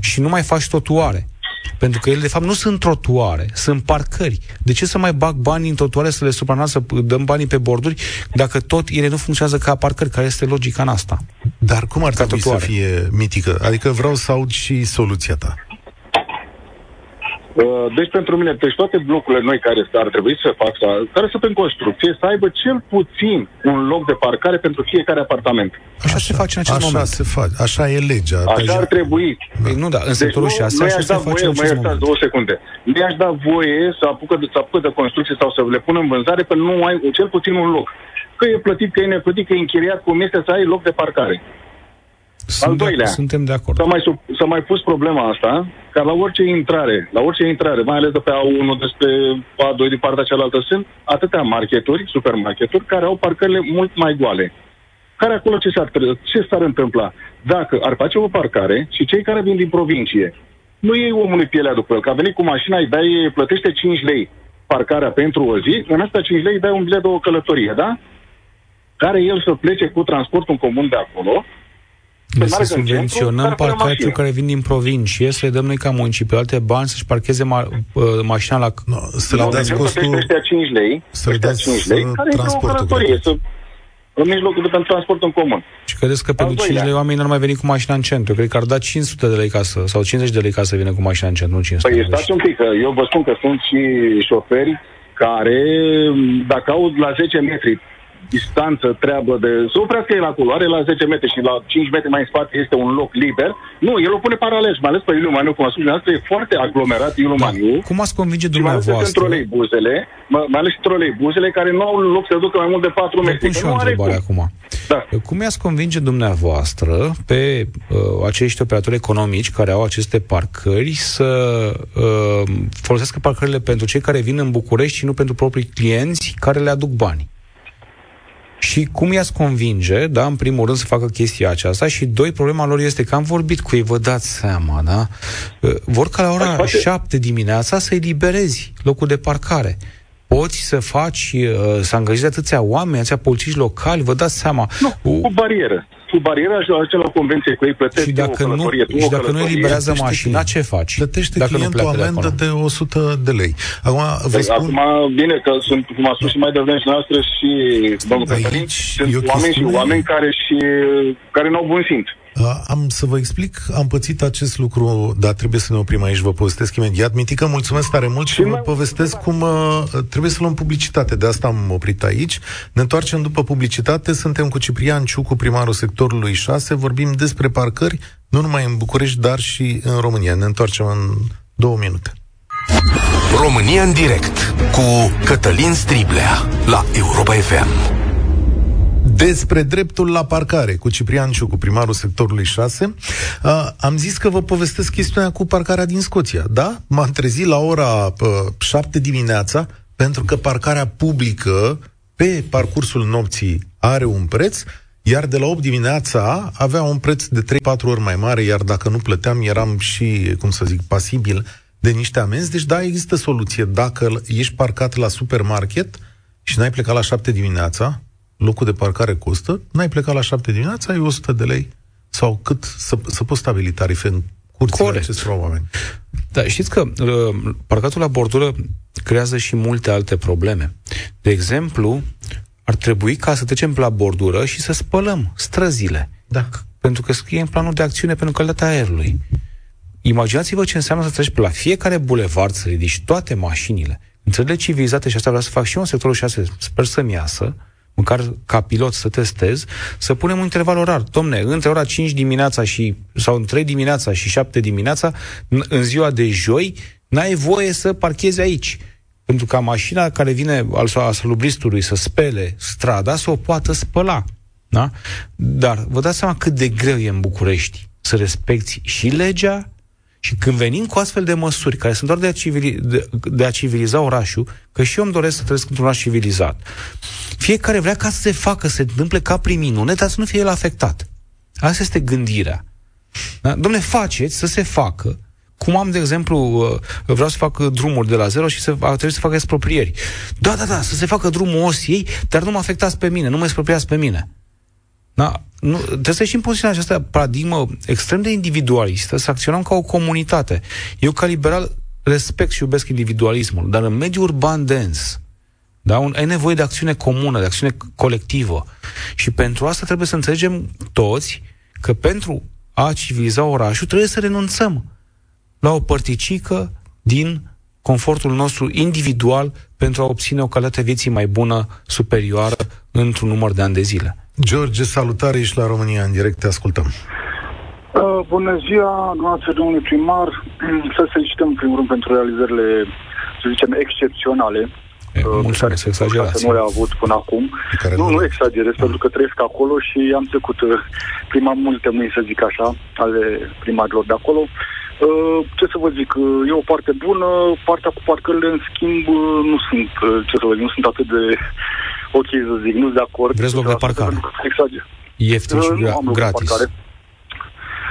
C: și nu mai faci trotuare. Pentru că ele, de fapt, nu sunt trotuare, sunt parcări. De ce să mai bag banii în trotuare, să le supranat, să dăm banii pe borduri, dacă tot ele nu funcționează ca parcări? Care este logica în asta?
B: Dar cum ar
C: Ca
B: trebui să
C: trotuare.
B: fie mitică? Adică vreau să aud și soluția ta.
H: Uh, Deci pentru mine, deci toate blocurile noi care ar trebui să fac, sau, care sunt în construcție, să aibă cel puțin un loc de parcare pentru fiecare apartament.
C: Așa, se face în acest
B: așa
C: moment.
B: se face. Așa e legea.
H: Așa ar trebui.
C: Păi nu, da, în sectorul
H: Deci
C: 6
H: nu
C: așa
H: i-aș
C: se
H: da
C: face
H: voie,
C: în
H: mă
C: acest
H: iertați
C: moment.
H: două secunde. Nu i-aș da voie să apucă de, să apucă de construcție sau să le pună în vânzare până nu ai cel puțin un loc. Că e plătit, că e neplătit, că e închiriat, cum este să ai loc de parcare.
C: Sunt de-
H: doilea.
C: Suntem de acord.
H: S-a mai, sub, s-a mai pus problema asta, ca la orice intrare, la orice intrare, mai ales de pe A1 despre A2 din partea cealaltă, sunt atâtea marketuri, supermarketuri, care au parcările mult mai goale. Care acolo ce s-ar, tre- ce s-ar întâmpla? Dacă ar face o parcare și cei care vin din provincie, nu iei omului pielea după el, că a venit cu mașina, îi dai, plătește 5 lei parcarea pentru o zi, în asta 5 lei îi dai un bilet de o călătorie, da? Care el să plece cu transportul în comun de acolo,
C: Deci să
H: meargă în centru,
C: subvenționăm
H: care pune
C: parcatul
H: mașină.
C: care vin din provincie, să le dăm noi ca municipiu alte bani să-și parcheze ma- uh, mașina la...
B: No, să le
H: Nu,
B: dați
H: deci
B: costul...
H: plătește ăștia 5 lei,
B: să le
H: ăștia
B: dați,
H: 5 lei,
B: uh,
H: care e o
B: transportul
H: călătorie,
B: gratuit.
H: să, în mijlocul de pentru transport în comun.
C: Și credeți că pentru
H: doilea.
C: 5 lei oamenii n-ar mai veni cu mașina în centru? Eu cred că ar da 500 de lei ca să, sau 50 de lei ca să vină cu mașina în centru, nu 500 de
H: Păi
C: lei.
H: stați un pic, că eu vă spun că sunt și șoferi care, dacă au la 10 metri distanță, treabă de... Să oprească el acolo, are la 10 metri și la 5 metri mai în spate este un loc liber. Nu, el o pune paralel, mai ales pe Ilu Maniu, cum a spus dumneavoastră, e foarte aglomerat Ilu
C: Da.
H: Maniu.
C: Cum ați convinge
H: Și mai ales în
C: dumneavoastră?
H: troleibuzele, mai mai ales și troleibuzele care nu au loc să ducă mai mult de 4
C: Vă
H: metri.
C: pun
H: că
C: și o
H: nu are
C: întrebare
H: cum.
C: acum.
H: Da.
C: Cum i-ați convinge dumneavoastră pe uh, acești operatori economici care au aceste parcări să uh, folosească parcările pentru cei care vin în București și nu pentru proprii clienți care le aduc bani? Și cum i-ați convinge, da, în primul rând să facă chestia aceasta și doi, problema lor este că am vorbit cu ei, vă dați seama, da? Uh, Vor ca la ora
H: Păi, poate-
C: 7 dimineața să eliberezi locul de parcare. Poți să faci, uh, să angajezi atâția oameni, atâția polițiști locali, vă dați seama.
H: Nu, cu barieră. Cu barieră ajunge la convenție cu ei, plătesc
C: și dacă
H: o
C: nu,
H: călătorie, tu
C: și
H: o
C: dacă nu
H: călătorie.
C: eliberează
B: plătește
C: mașina,
B: client.
C: ce faci?
B: Plătește
C: dacă nu
B: clientul o
C: pleacă de
B: amendă
C: acolo?
B: de 100 de lei. Acum, vă
H: Păi,
B: spun...
H: Acum, bine că sunt, cum a spus și mai devreme și noastră și domnul
B: Aici
H: Cătălin,
B: e
H: sunt
B: o
H: oameni și
B: chestiune-
H: oameni care și care nu au bun simț.
B: A, Am să vă explic, am pățit acest lucru, dar trebuie să ne oprim aici, vă povestesc imediat. Mitică, mulțumesc tare mult și
H: Și
B: vă
H: mai-
B: povestesc cum uh, trebuie să luăm publicitate, de asta am oprit aici. Ne întoarcem după publicitate, suntem cu Ciprian Ciucu, primarul sectorului 6, vorbim despre parcări, nu numai în București, dar și în România. Ne întoarcem în două minute.
A: România în direct cu Cătălin Striblea la Europa FM.
B: Despre dreptul la parcare cu Ciprian Ciucu, primarul sectorului 6. Uh, am zis că vă povestesc chestiunea cu parcarea din Scoția. Da? M-am trezit la ora uh, 7 dimineața pentru că parcarea publică pe parcursul nopții are un preț, iar de la 8 dimineața avea un preț de 3-4 ori mai mare, iar dacă nu plăteam eram și, cum să zic, pasibil de niște amenzi. Deci da, există soluție. Dacă ești parcat la supermarket și n-ai plecat la 7 dimineața, locul de parcare costă, n-ai plecat la 7 dimineața, ai 100 de lei sau cât să, să poți stabili tarife în curțile
C: Corect.
B: acestor oameni.
C: Da, știți că uh, parcatul la bordură creează și multe alte probleme. De exemplu, ar trebui ca să trecem pe la bordură și să spălăm străzile.
B: Da.
C: Pentru că scrie în planul de acțiune pentru calitatea aerului. Imaginați-vă ce înseamnă să treci pe la fiecare bulevard, să ridici toate mașinile. În țările civilizate, și asta vreau să fac și eu în sectorul 6, sper să-mi iasă, măcar ca pilot să testez, să punem un interval orar. Domne, între ora 5 dimineața și, sau în 3 dimineața și 7 dimineața, în, în ziua de joi, n-ai voie să parchezi aici. Pentru ca mașina care vine al, al salubristului să spele strada, să o poată spăla. Da? Dar vă dați seama cât de greu e în București să respecti și legea și când venim cu astfel de măsuri, care sunt doar de a, civili, de, de a civiliza orașul, că și eu îmi doresc să trăiesc într-un oraș civilizat, fiecare vrea ca să se facă, să se întâmple ca prin minune, dar să nu fie el afectat. Asta este gândirea. Da? Domne, faceți să se facă, cum am, de exemplu, uh, vreau să fac drumuri de la zero și să, trebuie să fac exproprieri. Da, da, da, să se facă drumul osiei, dar nu mă afectați pe mine, nu mă expropriați pe mine. Da? Nu, trebuie să ieșim în poziția această paradigmă extrem de individualistă, să acționăm ca o comunitate. Eu, ca liberal, respect și iubesc individualismul, dar în mediul urban dens, da? Un, ai nevoie de acțiune comună, de acțiune colectivă. Și pentru asta trebuie să înțelegem toți că pentru a civiliza orașul trebuie să renunțăm la o părticică din confortul nostru individual pentru a obține o calitate vieții mai bună, superioară, într-un număr de ani de zile.
B: George, salutare, ești la România în direct, te ascultăm.
I: Uh, bună ziua, noastră, domnule primar. Să felicităm, în primul rând, pentru realizările, să zicem, excepționale.
C: E, mulțumesc,
I: Să
C: exagerați.
I: nu le-a avut până acum.
B: Pe care
I: Nu,
B: nu-
I: nu exagerez, pentru că trăiesc acolo și am trecut uh, prima multe mâini, să zic așa, ale primarilor de acolo. Uh, ce să vă zic, uh, e o parte bună, partea cu parcările, în schimb, uh, nu sunt, uh, ce să vă zic, nu sunt atât de ok, să zic, nu sunt de acord.
C: Vreți loc de parcare?
I: Pentru că Exager.
C: Ieftin și
I: Uh, nu
C: gra-
I: am loc de
C: gratis.
I: parcare.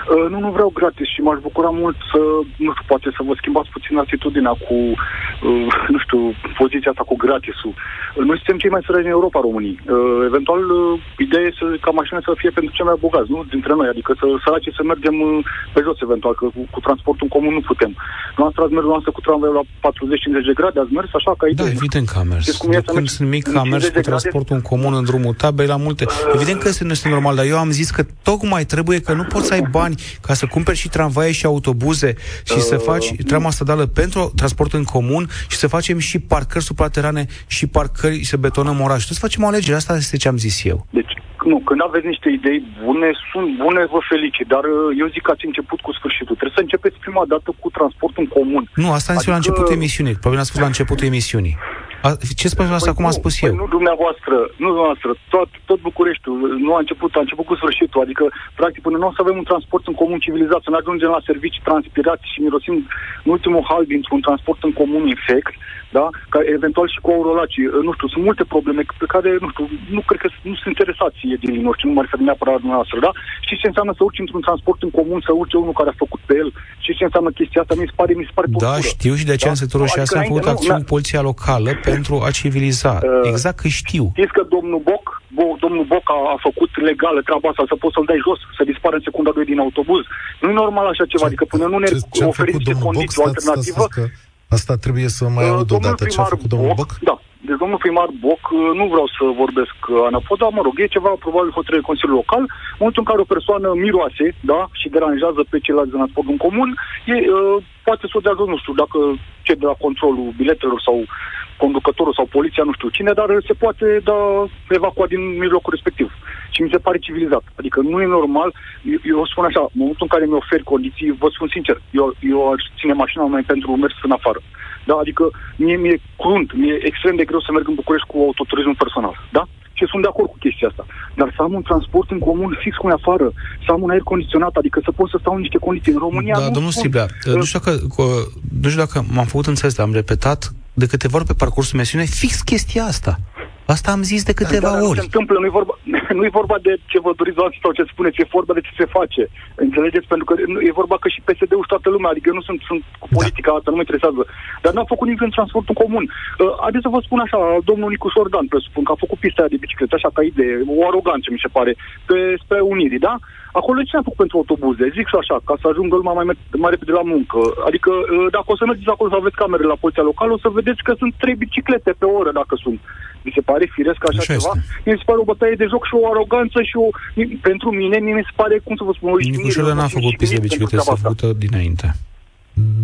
I: Uh, nu, nu vreau gratis și m-aș bucura mult să, nu știu, poate să vă schimbați puțin atitudinea cu, uh, nu știu, poziția asta cu gratisul. Uh, Noi suntem cei mai săraci în Europa, românii. Uh, eventual, uh, ideea este ca mașina să fie pentru cei mai bogați, nu? Dintre noi, adică să săracii să mergem uh, pe jos, eventual, că cu, cu transportul în comun nu putem. Noastră ați mers noastră cu tramvaiul la 40-50 de grade, ați mers așa ca
C: Da,
I: idee. nu?
C: evident că am mers.
I: Știți cum e
C: De
I: să
C: când
I: mergi
C: sunt mic
I: în
C: am mers
I: 50
C: cu
I: de grade?
C: transportul în comun în drumul tabei la multe. Evident că este nu este normal, dar eu am zis că tocmai trebuie că nu poți să ai bani bani ca să cumperi și tramvaie și autobuze și uh... să faci trama stradală pentru transport în comun și să facem și parcări supraterane și parcări și să betonăm orașul. Trebuie să facem o alegere. Asta este ce am zis eu.
I: Deci, nu, când aveți niște idei bune, sunt bune, vă felicit, dar uh, eu zic că ați început cu sfârșitul. Trebuie să începeți prima dată cu transportul în comun.
C: Nu, asta am adică... la începutul emisiunii. Probabil am spus la începutul emisiunii. A, ce spui asta păi cum am spus
I: păi
C: eu?
I: Nu dumneavoastră, nu dumneavoastră, tot, tot Bucureștiul, nu a început, a început cu sfârșitul, adică practic până nu o să avem un transport în comun civilizat, să ne ajungem la servicii transpirați și mirosim în ultimul hal dintr-un transport în comun infect, da? Ca eventual și cu aurolaci. Nu știu, sunt multe probleme pe care, nu știu, nu cred că nu sunt interesați din noștri, nu mă refer neapărat la dumneavoastră, da? Și ce înseamnă să urci într-un transport în comun, să urce unul care a făcut pe el? Și ce înseamnă chestia asta? Mi se pare, mi se pare
C: Da, știu și de aceea da? în sectorul adică 6 am făcut acțiuni poliția locală pentru a civiliza. Uh, exact că știu.
I: Știți că domnul Boc, Bo, domnul Boc a, a făcut legală treaba asta, să poți să-l dai jos, să dispară în secunda 2 din autobuz. Nu e normal așa ceva, ce, adică până nu ne oferiți niște condiții, o alternativă,
B: Asta trebuie să mai aud uh, odată ce a făcut domnul Boc?
I: Da, deci domnul primar Boc, uh, nu vreau să vorbesc uh, anapod, dar mă rog, e ceva probabil hotărâre Consiliului Local, în momentul în care o persoană miroase, da, și deranjează pe ceilalți din transport în comun, e, uh, poate să o dea nu știu, dacă ce de la controlul biletelor sau conducătorul sau poliția, nu știu cine, dar se poate da evacua din mijlocul respectiv. Și mi se pare civilizat. Adică nu e normal, eu, eu spun așa, în momentul în care mi ofer condiții, vă spun sincer, eu, eu aș ține mașina mai pentru mers în afară. Da? Adică mie mi-e crunt, mi-e extrem de greu să merg în București cu autoturismul personal. Da? Și sunt de acord cu chestia asta. Dar să am un transport în comun fix cum e afară, să am un aer condiționat, adică să pot să stau în niște condiții. În România
C: da,
I: nu
C: domnul Sibea, nu știu dacă, nu știu dacă m-am făcut înțeles, am repetat de câteva ori pe parcursul mesiunii fix chestia asta. Asta am zis de câteva
I: Dar
C: ori.
I: Se întâmplă, nu e vorba, nu e vorba de ce vă doriți sau ce spuneți, e vorba de ce se face. Înțelegeți? Pentru că e vorba că și PSD-ul și toată lumea, adică eu nu sunt, sunt cu da. politica da. asta, nu mă interesează. Dar n-am făcut nimic în transportul comun. Uh, haideți să vă spun așa, domnul Nicuș Sordan, presupun că a făcut pista de bicicletă, așa ca idee, o aroganță mi se pare, pe, spre Unirii, da? Acolo ce am făcut pentru autobuze? Zic și așa, ca să ajungă lumea mai, mai repede la muncă. Adică, uh, dacă o să mergeți acolo să aveți camere la poliția locală, o să vedeți că sunt trei biciclete pe oră, dacă sunt. Mi se pare firesc așa, așa ceva? Este. Mi se pare o bătaie de joc și o aroganță și o... Pentru mine, mi se pare, cum să vă spun, o
C: Nicușoară n-a făcut piste de biciclete, s-a făcută dinainte.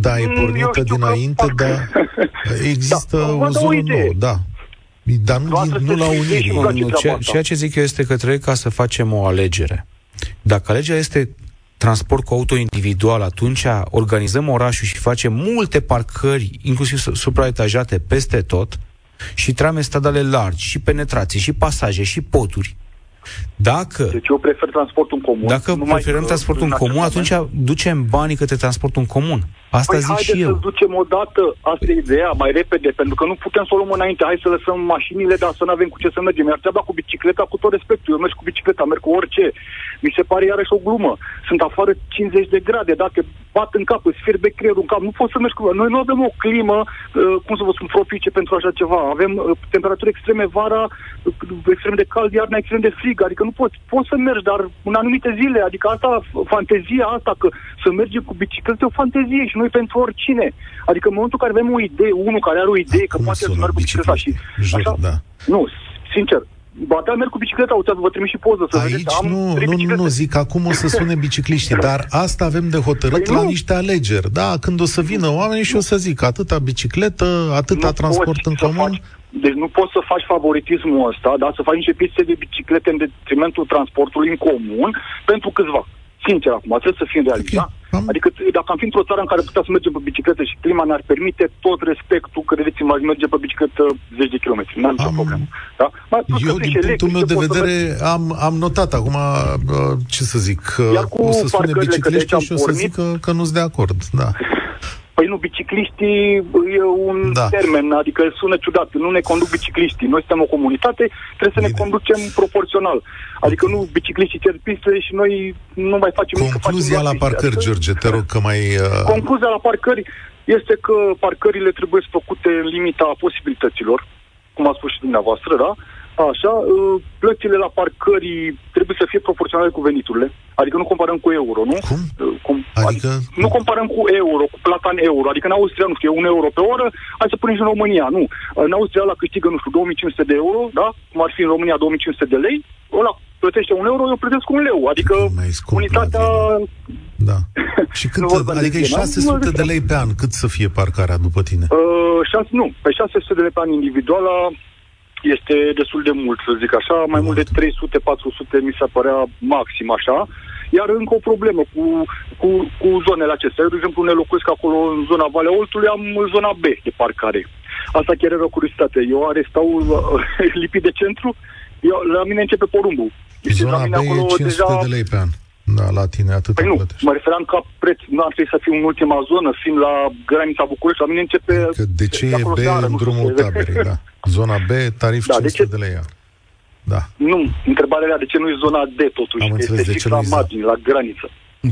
B: Da, e mm, pornită dinainte, dar există da, o zonă nouă, da. Dar nu, nu la unire.
C: Ceea ce zic eu este că trebuie ca să facem o alegere. Dacă alegerea este transport cu auto individual, atunci organizăm orașul și facem multe parcări, inclusiv supraetajate, peste tot, și trame stradale largi, și penetrații, și pasaje, și poturi. Dacă,
I: deci eu prefer transportul în comun.
C: Dacă preferăm transportul în comun, atunci ducem banii către transportul în comun. Asta
I: păi
C: zic și eu.
I: să ducem odată, asta e ideea, mai repede, pentru că nu putem să o luăm înainte. Hai să lăsăm mașinile, dar să nu avem cu ce să mergem. Iar treaba cu bicicleta, cu tot respectul, eu merg cu bicicleta, merg cu orice. Mi se pare iarăși o glumă. Sunt afară 50 de grade, dacă bat în cap, îți fierbe creierul în cap, nu poți să mergi cu... Noi nu avem o climă, uh, cum să vă spun, propice pentru așa ceva. Avem uh, temperaturi extreme vara, uh, extrem de cald, iarna extrem de frig, adică nu poți, poți să mergi, dar în anumite zile, adică asta, fantezia asta, că să mergi cu bicicletă e o fantezie și noi pentru oricine. Adică în momentul în care avem o idee, unul care are o idee că poate să meargă cu bicicleta și... Așa, da. Nu, sincer, Ba da, merg cu bicicleta, uite, vă trimis și poză să
B: Aici
I: vedeți. Am
B: nu, nu, nu, nu, zic, acum o să sune bicicliștii, dar asta avem de hotărât păi la nu. niște alegeri. Da, când o să vină oamenii și o să zic, atâta bicicletă, atâta nu transport în comun.
I: Faci, deci nu poți să faci favoritismul ăsta, da, să faci niște piste de biciclete în detrimentul transportului în comun pentru câțiva. Sincer, acum, trebuie să fim realiști, okay. da? Am... Adică dacă am fi într-o țară în care putea să mergem pe bicicletă și clima ne-ar permite, tot respectul, credeți-mă, aș merge pe bicicletă 10 de kilometri. N-am nicio am... problemă. Da?
B: Mai, Eu, din punctul meu de vedere, am, am notat acum, ce să zic, Iar cu o să spune biciclești și o să zic că, că nu-s de acord. Da.
I: Păi nu, bicicliștii e un da. termen, adică sună ciudat. Nu ne conduc bicicliștii. Noi suntem o comunitate, trebuie să Bine. ne conducem proporțional. Adică nu bicicliștii cer piste și noi nu mai facem
B: Concluzia la parcări, George, te rog că mai... Uh...
I: Concluzia la parcări este că parcările trebuie făcute în limita posibilităților, cum a spus și dumneavoastră, da? Așa, uh, plățile la parcări trebuie să fie proporționale cu veniturile, adică nu comparăm cu euro, nu?
B: Cum? Uh, cum adică...
I: Nu comparăm cu euro, cu plata în euro, adică în Austria, nu știu, e un euro pe oră, hai să punem și în România, nu. În Austria la câștigă, nu știu, 2500 de euro, da? Cum ar fi în România 2500 de lei, ăla plătește un euro, eu plătesc un leu. Adică
B: Mai scump
I: unitatea...
B: la Da. Și cât,
I: Nu vorbim
B: adică
I: de
B: e
I: zi, nu?
B: 600 de lei pe an, cât să fie parcarea după tine?
I: Uh, șase, nu, pe 600 de lei pe an individuală este destul de mult, să zic așa, mai mult de 300-400 mi se părea maxim așa. Iar încă o problemă cu, cu, cu zonele acestea. Eu, de exemplu, ne locuiesc acolo în zona Valea Oltului, am zona B de parcare. Asta chiar era o curiozitate. Eu are stau uh, lipit de centru, eu, la mine începe porumbul. Deci
B: Zona
I: la
B: B
I: mine
B: e
I: acolo
B: 500
I: deja...
B: de lei pe an. Da, la tine atât
I: Păi nu,
B: plătești.
I: mă referam ca preț. Nu ar trebui să fiu în ultima zonă, fiind la granița București. La mine începe...
B: Că de ce
I: de
B: e
I: acolo
B: B
I: seara,
B: în
I: nu
B: drumul
I: știu ce.
B: taberei, da. Zona B, tarif
I: Da, de
B: 500
I: ce-
B: de lei an. Da.
I: Nu, întrebarea era de ce nu e zona D totuși,
B: Am
I: că
B: înțeles,
I: este
B: de
I: fix
B: ce
I: la
B: nu e Z.
I: margine, la graniță.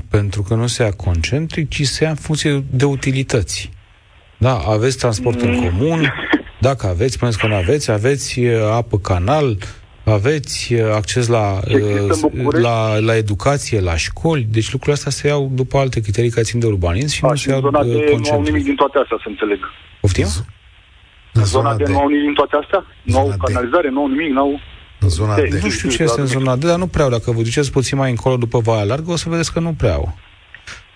C: Pentru că nu se ia concentric, ci se ia în funcție de utilități. Da, aveți transport în comun, dacă aveți, spuneți că nu aveți, aveți uh, apă canal, aveți uh, acces la,
I: Ce există în
C: uh,
I: București?
C: la, la educație, la școli, deci lucrurile astea se iau după alte criterii care țin de urbanism și
I: A,
C: nu
I: și
C: se
I: în
C: iau
I: zona
C: uh,
I: D nu au
C: concentric.
I: nimic din toate astea, să înțeleg.
C: Poftim?
B: În
I: În zona D nu au nimic din toate astea? Nu au
B: Zona D.
I: canalizare, nu au nimic, nu au...
B: În zona
I: D.
B: D.
C: Nu știu ce este în zona D, dar nu prea au. Dacă vă duceți puțin mai încolo după Valea Largă, o să vedeți că nu prea au.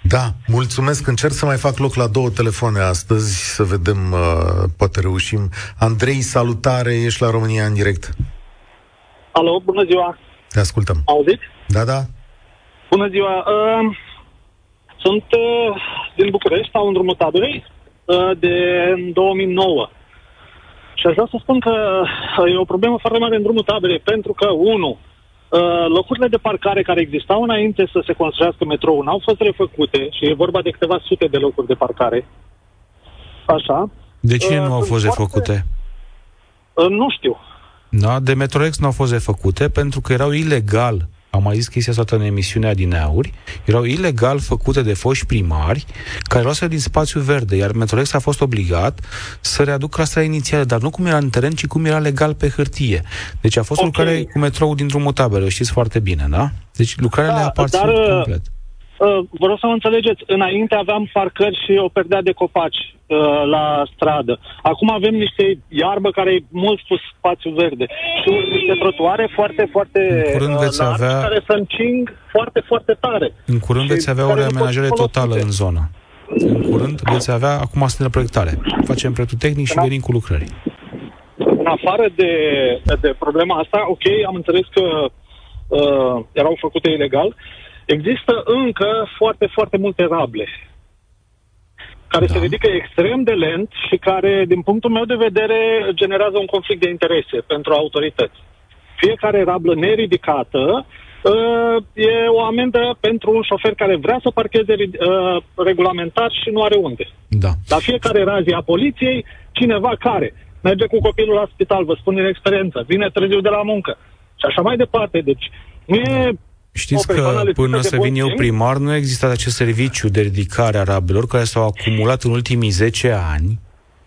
B: Da, mulțumesc. Încerc să mai fac loc la două telefoane astăzi, să vedem, uh, poate reușim. Andrei, salutare, ești la România în direct.
J: Alo, bună ziua!
B: Te ascultăm.
J: Auziți?
B: Da, da?
J: Bună ziua! Uh, sunt uh, din București, stau în drumul taberei uh, de 2009. Și aș vrea să spun că uh, e o problemă foarte mare în drumul taberei, pentru că, unu, uh, locurile de parcare care existau înainte să se construiască metrou n-au fost refăcute și e vorba de câteva sute de locuri de parcare. Așa.
C: De ce
J: Uh,
C: nu au
J: sunt
C: fost
J: foarte-
C: refăcute?
J: Uh, nu știu.
C: Da, de Metrorex nu au fost refăcute pentru că erau ilegal. Am mai zis chestia asta în emisiunea din auri, erau ilegal făcute de foști primari care luaseră din spațiu verde, iar Metrorex a fost obligat să readucă clasele inițiale, dar nu cum era în teren, ci cum era legal pe hârtie. Deci a fost
J: Ok.
C: lucrare cu metrou din drumul tabelă, știți foarte bine, da? Deci lucrarea
J: Da,
C: le aparțin
J: dar, uh,
C: complet.
J: Uh, vă rog să mă înțelegeți, înainte aveam parcări și o perdea de copaci uh, la stradă. Acum avem niște iarbă care e mult pus spațiu verde și niște trotuare foarte, foarte
C: În curând
J: uh,
C: veți
J: largi
C: avea-
J: care să încing foarte, foarte tare.
C: În curând
J: și
C: veți avea o
J: care nu pot fi
C: reamenajare
J: folosite.
C: totală în zonă. În curând veți avea, acum suntem la proiectare. Facem proiectul tehnic și
J: Da.
C: venim cu lucrări.
J: În afară de, de problema asta, ok, am înțeles că uh, erau făcute ilegal, există încă foarte, foarte multe rable care
C: Da.
J: se ridică extrem de lent și care, din punctul meu de vedere, generează un conflict de interese pentru autorități. Fiecare rablă neridicată uh, e o amendă pentru un șofer care vrea să parcheze uh, regulamentar și nu are unde.
C: Da.
J: La fiecare razie a poliției, cineva care merge cu copilul la spital, vă spun din experiență, vine târziu de la muncă și așa mai departe. Deci nu e
C: Știți
J: o persoană
C: că
J: lipsită
C: până
J: de
C: să
J: bun
C: vin eu
J: simț?
C: primar nu există acest serviciu de ridicare a rabelor care s-au acumulat în ultimii 10 ani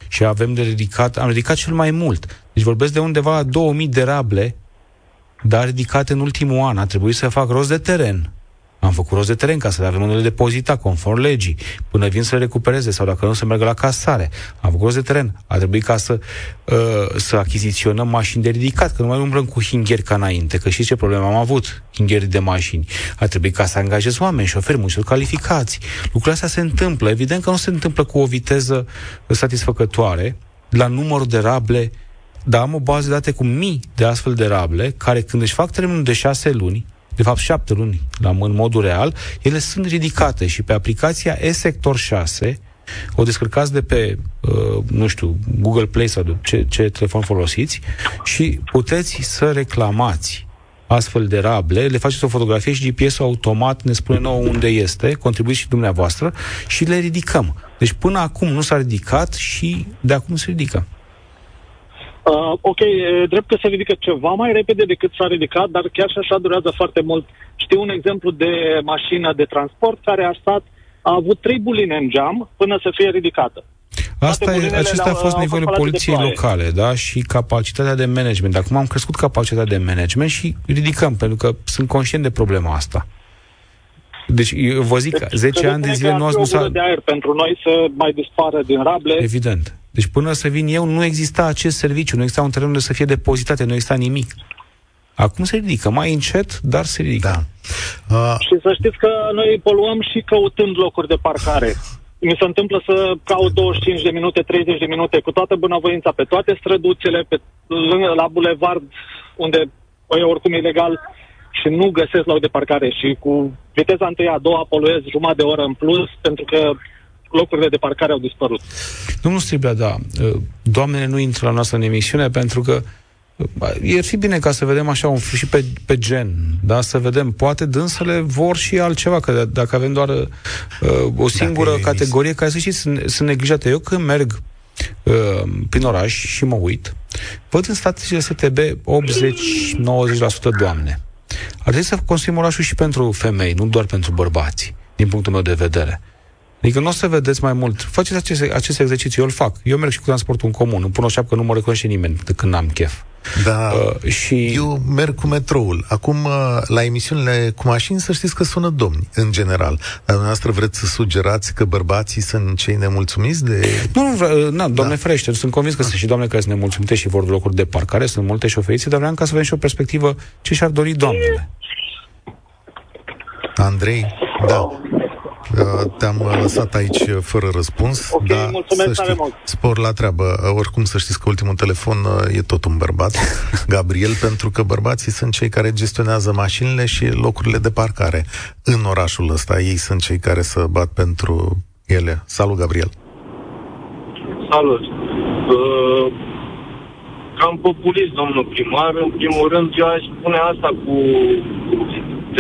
C: și avem de ridicat, am ridicat cel mai mult. Deci vorbesc de undeva la 2000 de rable, dar ridicate în ultimul an. A trebuit să fac rost de teren. Am făcut rost de teren ca să le avem unde le depozita, conform legii, până vin să le recupereze sau dacă nu să meargă la casare. Am făcut rost de teren. A trebuit ca să, uh, să achiziționăm mașini de ridicat, că nu mai umblăm cu hingheri ca înainte, că știți ce problemă am avut? Hingheri de mașini. A trebuit ca să angajez oameni, șoferi, mulți calificați. Lucrurile astea se întâmplă. Evident că nu se întâmplă cu o viteză satisfăcătoare, la numărul de rable dar am o bază de date cu mii de astfel de rable, care când își fac termenul de șase luni, de fapt șapte luni, la, în modul real, ele sunt ridicate și pe aplicația e-sector 6, o descărcați de pe, uh, nu știu, Google Play sau de ce, ce telefon folosiți și puteți să reclamați astfel de rable, le faceți o fotografie și GPS-ul automat ne spune nouă unde este, contribuiți și dumneavoastră și le ridicăm. Deci până acum nu s-a ridicat și de acum se ridică.
J: Uh, ok, e drept că se ridică ceva mai repede decât s-a ridicat, dar chiar și așa durează foarte mult. Știu un exemplu de mașină de transport care a stat, a avut trei buline în geam până să fie ridicată.
C: Asta e,
J: bulinele
C: acesta a
J: le-au-
C: fost
J: au
C: nivelul
J: fost spălate de
C: poliției
J: ploaie.
C: locale, da, și capacitatea de management. Acum am crescut capacitatea de management și ridicăm, pentru că sunt conștient de problema asta. Deci, eu vă zic,
J: Deci,
C: 10 ani de
J: credeți-ne
C: zile
J: că
C: nu,
J: ar fi
C: nu
J: o gură
C: s-a...
J: de aer pentru noi să mai dispară din rable.
C: Evident. Deci până să vin eu, nu exista acest serviciu, nu exista un teren unde să fie depozitate, nu exista nimic. Acum se ridică, mai încet, dar se ridică.
B: Da. Uh,
J: Și să știți că noi poluăm și căutând locuri de parcare. Mi se întâmplă să caut 25 de minute, 30 de minute, cu toată bunăvoința, pe toate străduțele, pe, lângă, la bulevard, unde o e oricum ilegal, și nu găsesc loc de parcare. Și cu viteza întâia, a doua, poluez jumătate de oră în plus, pentru că locurile de parcare au dispărut.
C: Domnul Striblea, da, uh, doamnele nu intră la noastră în emisiune pentru că uh, ar fi bine ca să vedem așa un și pe, pe gen, da, să vedem, poate dânsele vor și altceva, că dacă avem doar uh, o singură
B: Dacă e
C: categorie, care să știți, sunt, sunt neglijate. Eu când merg uh, prin oraș și mă uit, văd în statisticile STB 80-90% doamne. Ar trebui să construim orașul și pentru femei, nu doar pentru bărbați, din punctul meu de vedere. Adică nu o să vedeți mai mult. Faceți acest, acest exercițiu, eu îl fac. Eu merg și cu transportul în comun. Îmi pun o șapcă, nu mă recunoaște nimeni de când am chef.
B: Da,
C: Uh, și
B: eu merg cu metroul. Acum, uh, la emisiunile cu mașini, să știți că sună domni, în general. Dar dumneavoastră vreți să sugerați că bărbații sunt cei nemulțumiți de...
C: Nu, nu, vreau, na, doamne da. ferește, sunt convins că sunt și doamne care sunt nemulțumite și vor de locuri de parcare, sunt multe șoferițe, dar vreau ca să vedem și o perspectivă ce și-ar dori doamnele.
B: Andrei? Da. Uh, Te-am uh, lăsat aici uh, fără răspuns.
J: Ok,
B: dar
J: mulțumesc
B: să
J: tare
B: știi,
J: mult.
B: Spor la treabă. Uh, Oricum să știți că ultimul telefon uh, e tot un bărbat, Gabriel, pentru că bărbații sunt cei care gestionează mașinile și locurile de parcare în orașul ăsta. Ei sunt cei care să bat pentru ele. Salut, Gabriel!
K: Salut! Uh, cam populist, domnul primar. În primul rând, eu aș spune asta cu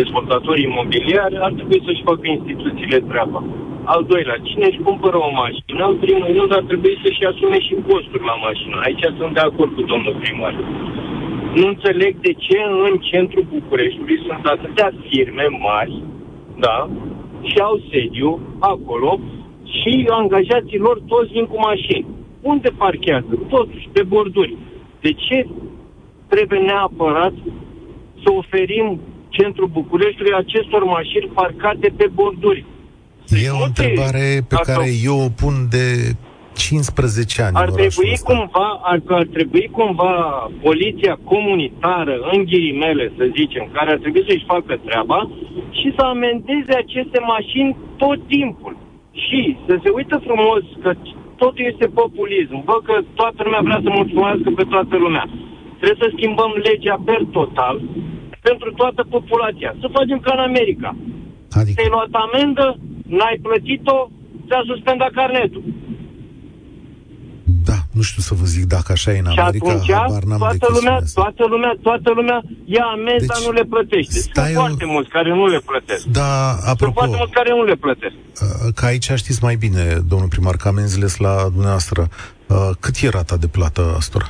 K: dezvoltatorii imobiliari, ar trebui să-și facă instituțiile treaba. Al doilea, cine își cumpără o mașină, în primul rând ar trebui să-și asume și costuri la mașină. Aici sunt de acord cu domnul primar. Nu înțeleg de ce în centrul Bucureștiului sunt atâtea firme mari, da, și au sediu acolo și angajații lor toți vin cu mașini. Unde parchează? Totuși, pe borduri. De ce trebuie neapărat să oferim centrul Bucureștiului acestor mașini parcate pe borduri?
B: E o întrebare pe
K: Dacă-
B: care eu o pun de 15 ani
K: Ar
B: în orașul
K: trebui
B: ăsta.
K: cumva, ar, ar trebui cumva poliția comunitară, în ghilimele, să zicem, care ar trebui să-și facă treaba și să amendeze aceste mașini tot timpul. Și să se uită frumos că totul este populism. Văd că toată lumea vrea să mulțumească pe toată lumea. Trebuie să schimbăm legea per total pentru toată populația. Să facem ca în America.
B: Adică,
K: Te-ai luat amendă, n-ai plătit-o, ți-a suspendat carnetul.
B: da, nu știu să vă zic dacă așa e în
K: Și
B: America,
K: atunci,
B: habar n-am de
K: toată lumea,
B: chestiunea asta.
K: toată lumea, toată lumea ia amenzi,
B: Deci,
K: dar nu le plătește. Sunt
B: stai o-
K: foarte mulți care nu le plătesc.
B: Da,
K: Sunt
B: apropo,
K: foarte mulți care nu le plătesc.
B: uh, că aici știți mai bine, domnul primar, că amenziile sunt la dumneavoastră. Uh, Cât e rata de plată astora?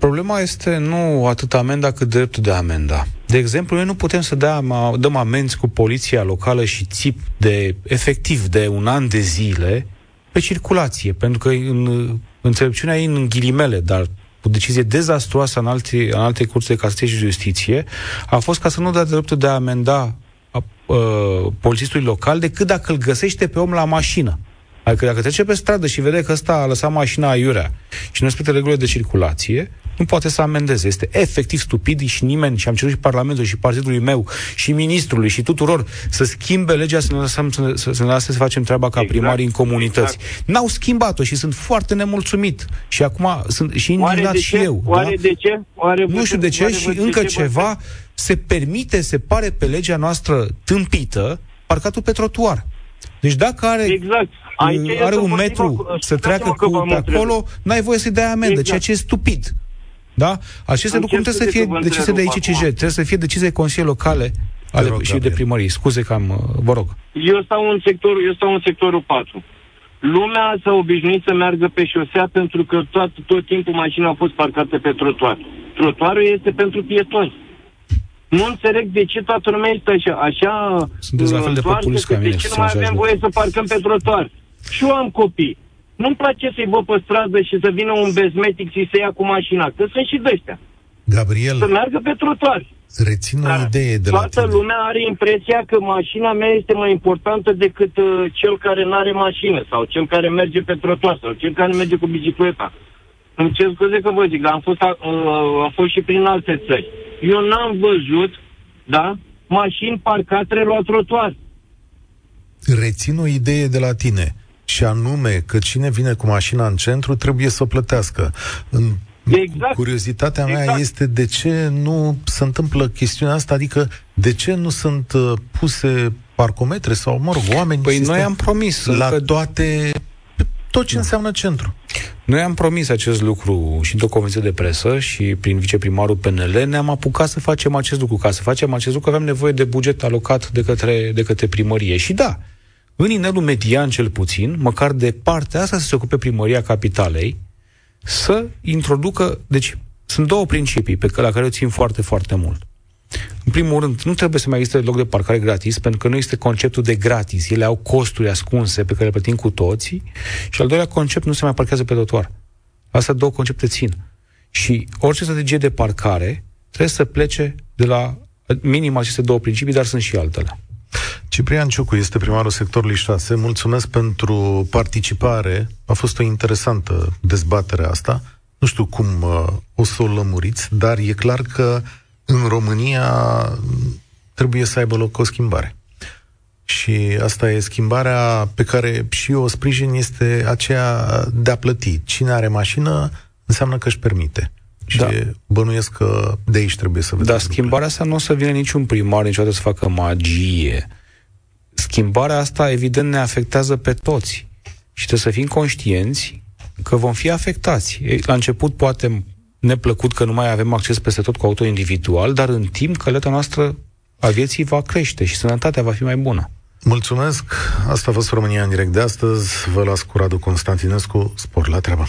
C: Problema este nu atât amenda cât dreptul de amenda. De exemplu, noi nu putem să dăm, dăm amenzi cu poliția locală și țip de efectiv de un an de zile pe circulație, pentru că în înțelepciunea ei în ghilimele, dar o decizie dezastruoasă în alte, în alte curți de casație și justiție, a fost ca să nu dea dreptul de a amenda a, uh, polițistului local decât dacă îl găsește pe om la mașină. Adică dacă trece pe stradă și vede că ăsta a lăsat mașina aiurea și nu respectă regulile de circulație, nu poate să amendeze. Este efectiv stupid și nimeni, și am cerut și Parlamentul și partidului meu și ministrului și tuturor să schimbe legea să ne, lăsăm, să, ne- să, să ne lase să facem treaba ca
K: Exact,
C: primarii în comunități. N-au schimbat-o și sunt foarte nemulțumit. Și acum sunt și
K: Oare
C: indignat
K: de
C: și
K: ce?
C: eu.
K: Oare
C: da?
K: de ce? Oare
C: Nu
K: vă-
C: știu de ce
K: oare
C: și
K: vă- de
C: încă
K: ce vă-
C: ceva se permite, se pare pe legea noastră tâmpită, parcatul pe trotuar. Deci dacă are,
K: Exact. Aici
C: uh,
K: este
C: are un
K: motivul-
C: metru
K: scuzați-mă
C: să treacă
K: că
C: cu
K: vă
C: pe
K: întreb.
C: acolo, n-ai voie să-i dai amendă,
K: Exact.
C: ceea ce e stupid. Da? Aceste
K: Îmi
C: lucruri
K: cer
C: trebuie să
K: scuze
C: fie
K: că vă
C: decise de
K: întrerup
C: ICCG,
K: acum.
C: trebuie să fie decise de consilii locale ale,
B: rog,
C: și de
B: Gabriel.
C: primărie. Scuze că am, uh, vă rog.
K: Eu stau în sectorul, eu stau în sectorul 4. Lumea s-a obișnuit să meargă pe șosea pentru că tot, tot timpul mașina a fost parcată pe trotuar. Trotuarul este pentru pietoni. Nu înțeleg de ce toată lumea este așa. așa
C: Sunteți la fel de
K: întoarsă
C: populist
K: că
C: ca mine,
K: De ce
C: să
K: nu mai
C: așa
K: avem
C: zic.
K: voie să parcăm pe trotuar? Și eu am copii. Nu-mi place să-i văd pe stradă și să vină un bezmetic și să ia cu mașina, că sunt și de ăștia.
B: Gabriel,
K: Să meargă pe trotuar.
B: rețin o
K: Dar
B: idee de la
K: toată
B: tine.
K: lumea are impresia că mașina mea este mai importantă decât uh, cel care nu are mașină sau cel care merge pe trotuar sau cel care merge cu bicicleta. îmi cer scuze că vă zic, am fost, a, am fost și prin alte țări. Eu n-am văzut, da, mașini parcate la trotuar.
B: Rețin o idee de la tine și anume că cine vine cu mașina în centru trebuie să o plătească. În
K: Exact.
B: Curiozitatea mea
K: exact.
B: este de ce nu se întâmplă chestiunea asta, adică de ce nu sunt uh, puse parcometre sau, mă rog, oameni
C: Păi
B: sistem
C: noi am promis
B: la
C: că-
B: toate tot ce înseamnă centru.
C: Noi am promis acest lucru și într-o conferință de presă și prin viceprimarul PNL ne-am apucat să facem acest lucru. Ca să facem acest lucru aveam nevoie de buget alocat de către, de către primărie. Și da, în inelul median cel puțin, măcar de partea asta să se ocupe primăria capitalei, să introducă... Deci, sunt două principii pe care, la care eu țin foarte, foarte mult. În primul rând, nu trebuie să mai existe loc de parcare gratis, pentru că nu este conceptul de gratis. Ele au costuri ascunse pe care le plătim cu toții. Și al doilea concept, nu se mai parchează pe trotuar. Astea două concepte țin. Și orice strategie de parcare trebuie să plece de la minim aceste două principii, dar sunt și altele.
B: Ciprian Ciucu este primarul sectorului 6. Mulțumesc pentru participare. A fost o interesantă dezbatere asta. Nu știu cum uh, o să o lămuriți, dar e clar că în România trebuie să aibă loc o schimbare. Și asta e schimbarea pe care și eu o sprijin, este aceea de a plăti. Cine are mașină înseamnă că își permite. Și
C: Da.
B: bănuiesc că de aici trebuie să vedem.
C: Dar
B: lucrurile.
C: schimbarea asta nu o să vină niciun primar niciodată să facă magie. Schimbarea asta, evident, ne afectează pe toți. Și trebuie să fim conștienți că vom fi afectați. Ei, La început, poate neplăcut că nu mai avem acces peste tot cu auto individual, dar în timp căleta noastră a vieții va crește și sănătatea va fi mai bună.
B: Mulțumesc! Asta a fost România în direct de astăzi. Vă las cu Radu Constantinescu. Spor la treabă!